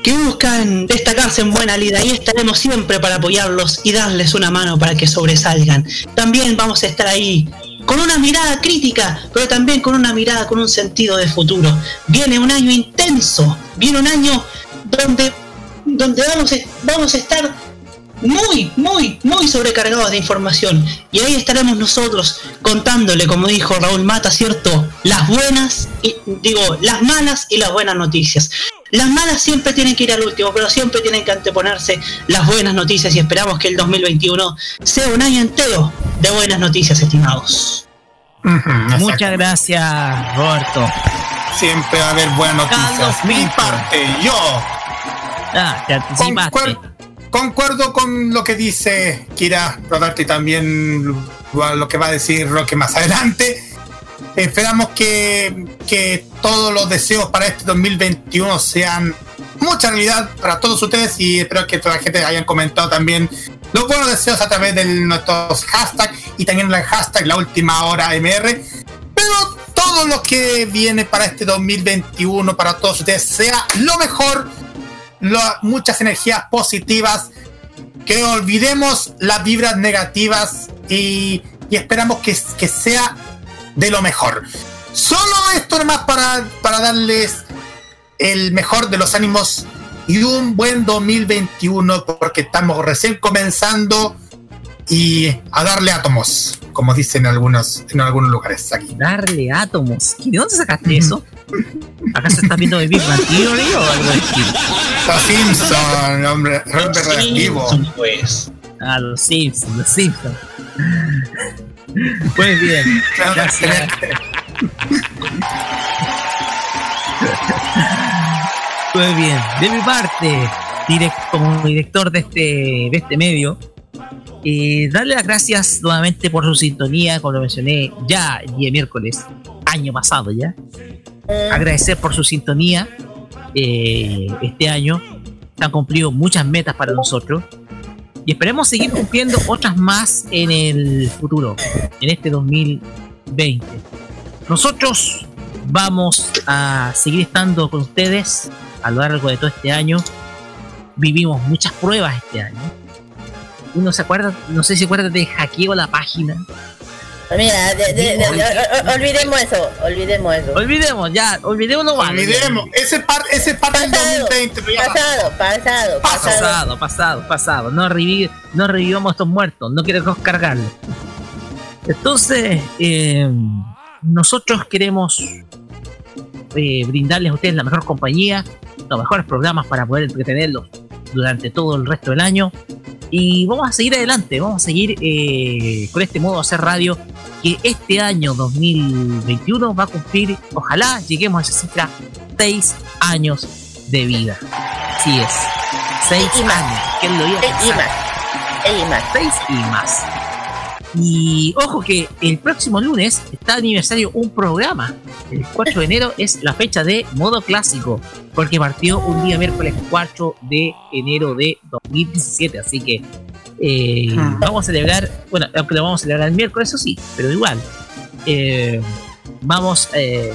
C: que buscan destacarse en buena lida y estaremos siempre para apoyarlos y darles una mano para que sobresalgan. También vamos a estar ahí con una mirada crítica, pero también con una mirada con un sentido de futuro. Viene un año intenso, viene un año donde, donde vamos, a- vamos a estar muy, muy, muy sobrecargados de información. Y ahí estaremos nosotros contándole, como dijo Raúl Mata, ¿cierto? Las buenas, y, digo, las malas y las buenas noticias. Las malas siempre tienen que ir al último, pero siempre tienen que anteponerse las buenas noticias y esperamos que el 2021 sea un año entero de buenas noticias, estimados.
B: Muchas gracias, Roberto.
D: Siempre va a haber buenas noticias.
B: Carlos
D: Mi parte, yo.
B: Ah, te anticipaste.
D: Concuer- concuerdo con lo que dice Kira Roberto y también lo que va a decir Roque más adelante. Esperamos que, que todos los deseos para este 2021 sean mucha realidad para todos ustedes y espero que toda la gente hayan comentado también los buenos deseos a través de nuestros hashtags y también el hashtag la última hora MR espero todo lo que viene para este 2021 para todos ustedes sea lo mejor, lo- muchas energías positivas, que olvidemos las vibras negativas y, y esperamos que, que sea de lo mejor. Solo esto nomás para, para darles el mejor de los ánimos y un buen 2021 porque estamos recién comenzando y a darle átomos, como dicen en algunos, en algunos lugares aquí.
B: Darle átomos. ¿Y ¿De dónde sacaste eso? ¿Acaso estás viendo de Big Bang Theory o algo estilo?
D: Los Simpson, hombre, hombre radioactivo.
C: pues.
B: Ah, los Simpsons, los Simpsons. Muy bien. Gracias. Muy bien. De mi parte, direct- como director de este, de este medio, eh, darle las gracias nuevamente por su sintonía, como lo mencioné ya el día miércoles, año pasado ya. Agradecer por su sintonía eh, este año. Se han cumplido muchas metas para nosotros y esperemos seguir cumpliendo otras más en el futuro, en este 2020. Nosotros vamos a seguir estando con ustedes a lo largo de todo este año. Vivimos muchas pruebas este año. Uno se acuerda, no sé si se acuerda de hackeo la página.
E: Mira, de- olvidemos eso, olvidemos eso.
B: Olvidemos, ya, olvidémoslo. vale.
D: Olvidemos, ese par, ese parte del 2020, pero ya
E: Pasado, pasado, pasado.
B: Pasado, pasado, pasado. No, revivi- no revivamos estos muertos, no queremos cargarlos. Entonces, eh, nosotros queremos eh, brindarles a ustedes la mejor compañía, los mejores programas para poder entretenerlos durante todo el resto del año. Y vamos a seguir adelante, vamos a seguir eh, con este modo de hacer radio que este año 2021 va a cumplir, ojalá lleguemos a esa cifra, 6 años de vida. Así es, 6
E: Y más.
B: años. ¿Quién lo iba a pensar?
E: Y más.
B: 6 y más. Y ojo que el próximo lunes está de aniversario un programa. El 4 de enero es la fecha de modo clásico, porque partió un día miércoles 4 de enero de 2017. Así que eh, vamos a celebrar, bueno, aunque lo vamos a celebrar el miércoles, eso sí, pero igual. eh, vamos, eh,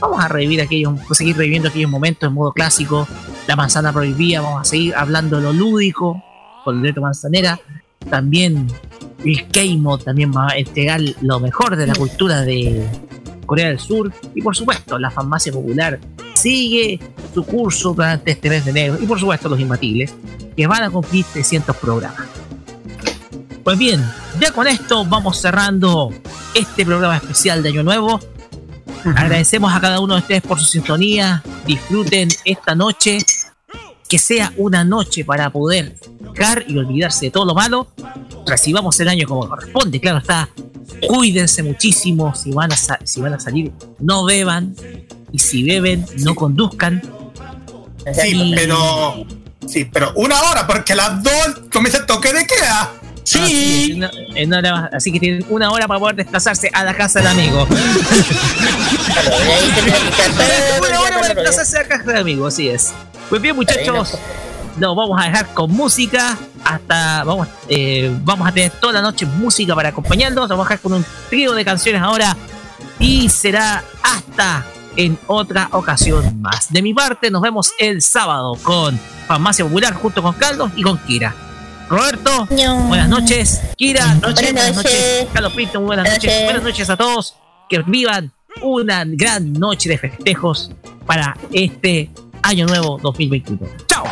B: vamos a revivir aquellos, seguir reviviendo aquellos momentos en modo clásico. La manzana prohibida, vamos a seguir hablando de lo lúdico con el reto manzanera. También el Keimo también va a entregar lo mejor de la cultura de Corea del Sur. Y por supuesto, la farmacia popular sigue su curso durante este mes de enero. Y por supuesto, los imbatibles, que van a cumplir 300 programas. Pues bien, ya con esto vamos cerrando este programa especial de Año Nuevo. Agradecemos a cada uno de ustedes por su sintonía. Disfruten esta noche. Que sea una noche para poder y olvidarse de todo lo malo. Recibamos el año como corresponde, claro está. Cuídense muchísimo. Si van a, si van a salir, no beban. Y si beben, no conduzcan.
D: Sí, pero. Sí, pero una hora, porque a las dos comienza el toque de queda.
B: Sí. no- hora más. así que tienen una hora para poder desplazarse a la casa del amigo. [LAUGHS] [LAUGHS] una hora para desplazarse a la casa del amigo, así es. Pues bien, muchachos, nos vamos a dejar con música. Hasta vamos, eh, vamos a tener toda la noche música para acompañarnos. Vamos a dejar con un trío de canciones ahora. Y será hasta en otra ocasión más. De mi parte, nos vemos el sábado con Farmacia Popular junto con Carlos y con Kira. Roberto, buenas noches. Kira,
E: Buenas
B: buenas noches.
E: noches.
B: Carlos Pinto, buenas
E: Buenas
B: noches.
E: noches.
B: Buenas noches a todos. Que vivan una gran noche de festejos para este año nuevo 2021. ¡Chao!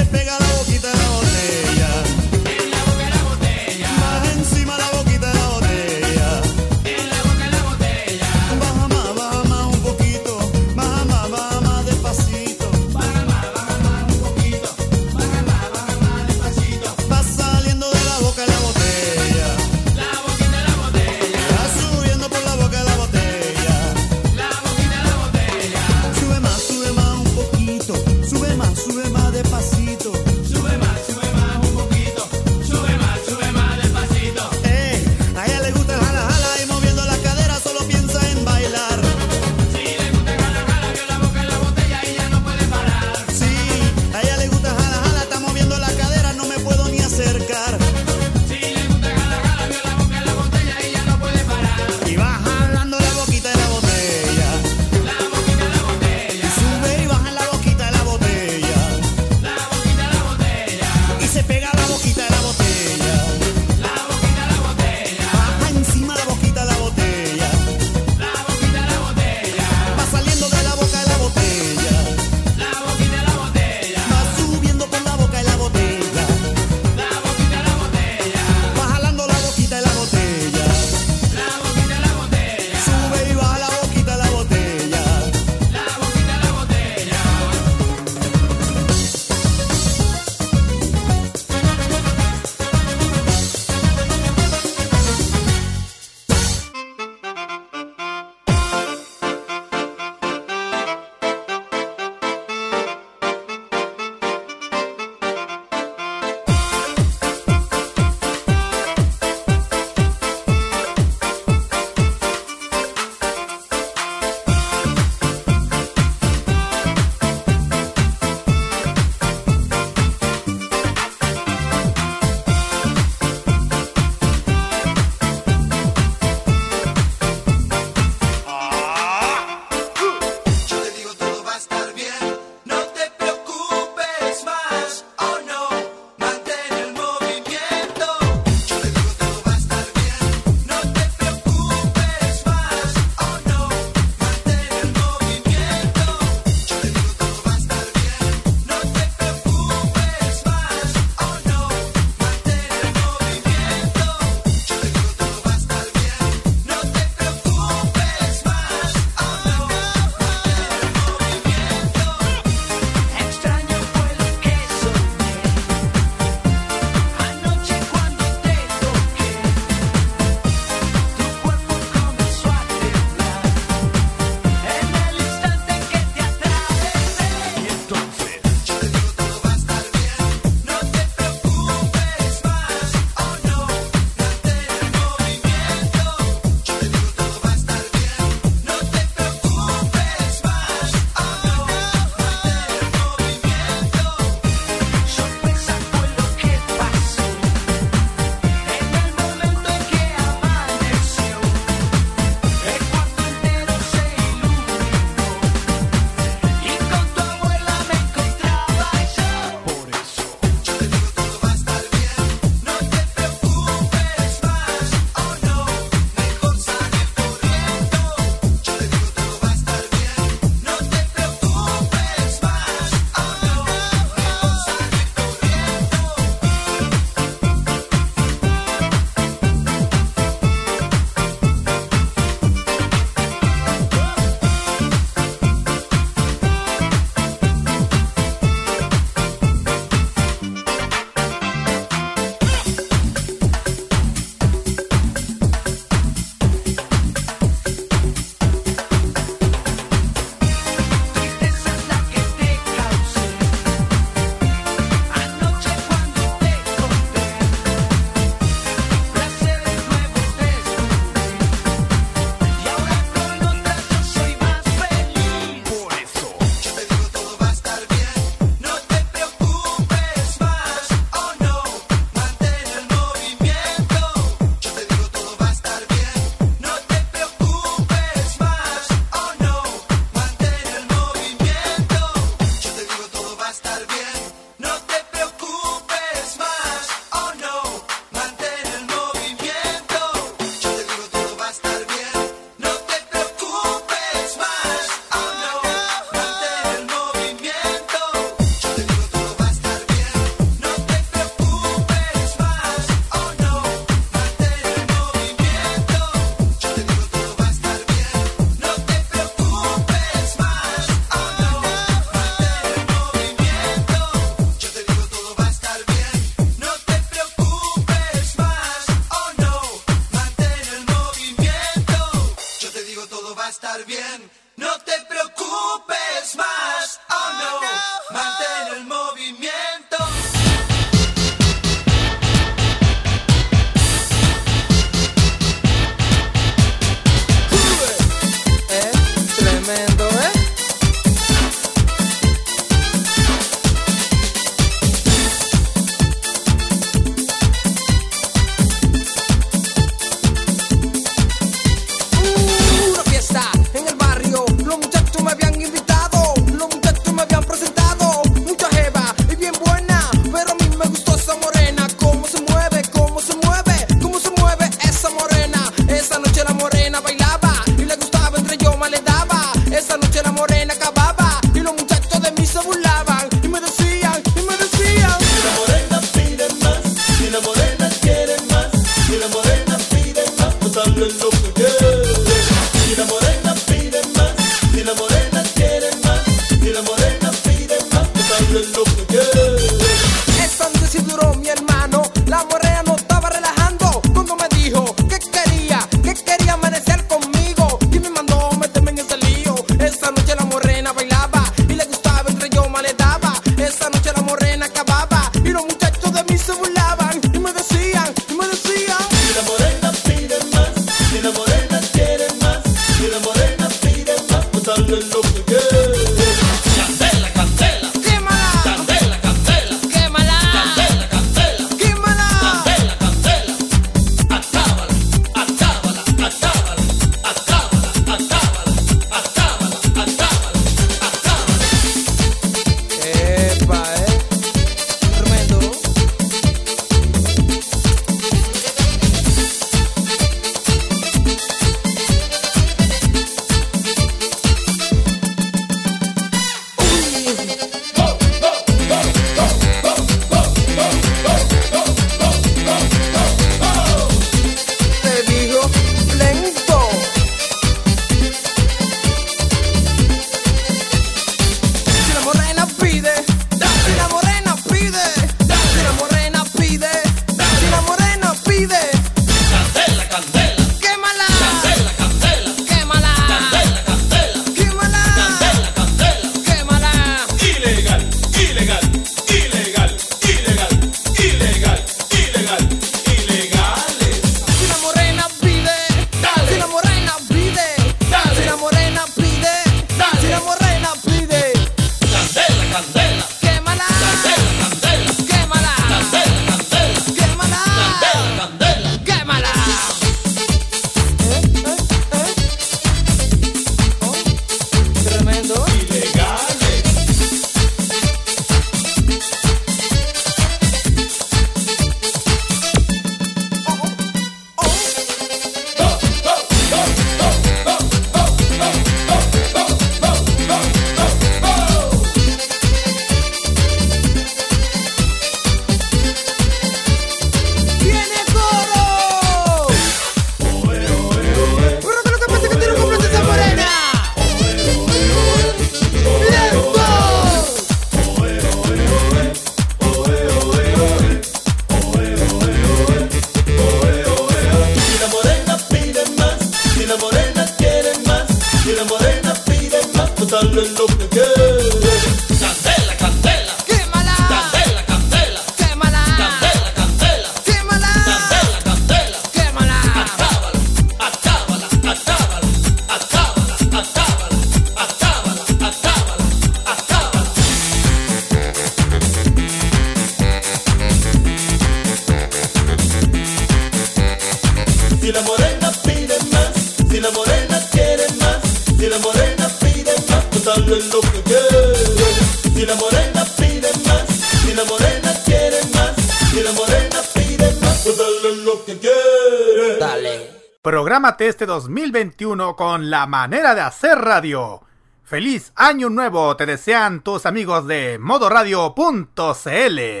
A: 2021 con la manera de hacer radio. Feliz año nuevo te desean tus amigos de modoradio.cl.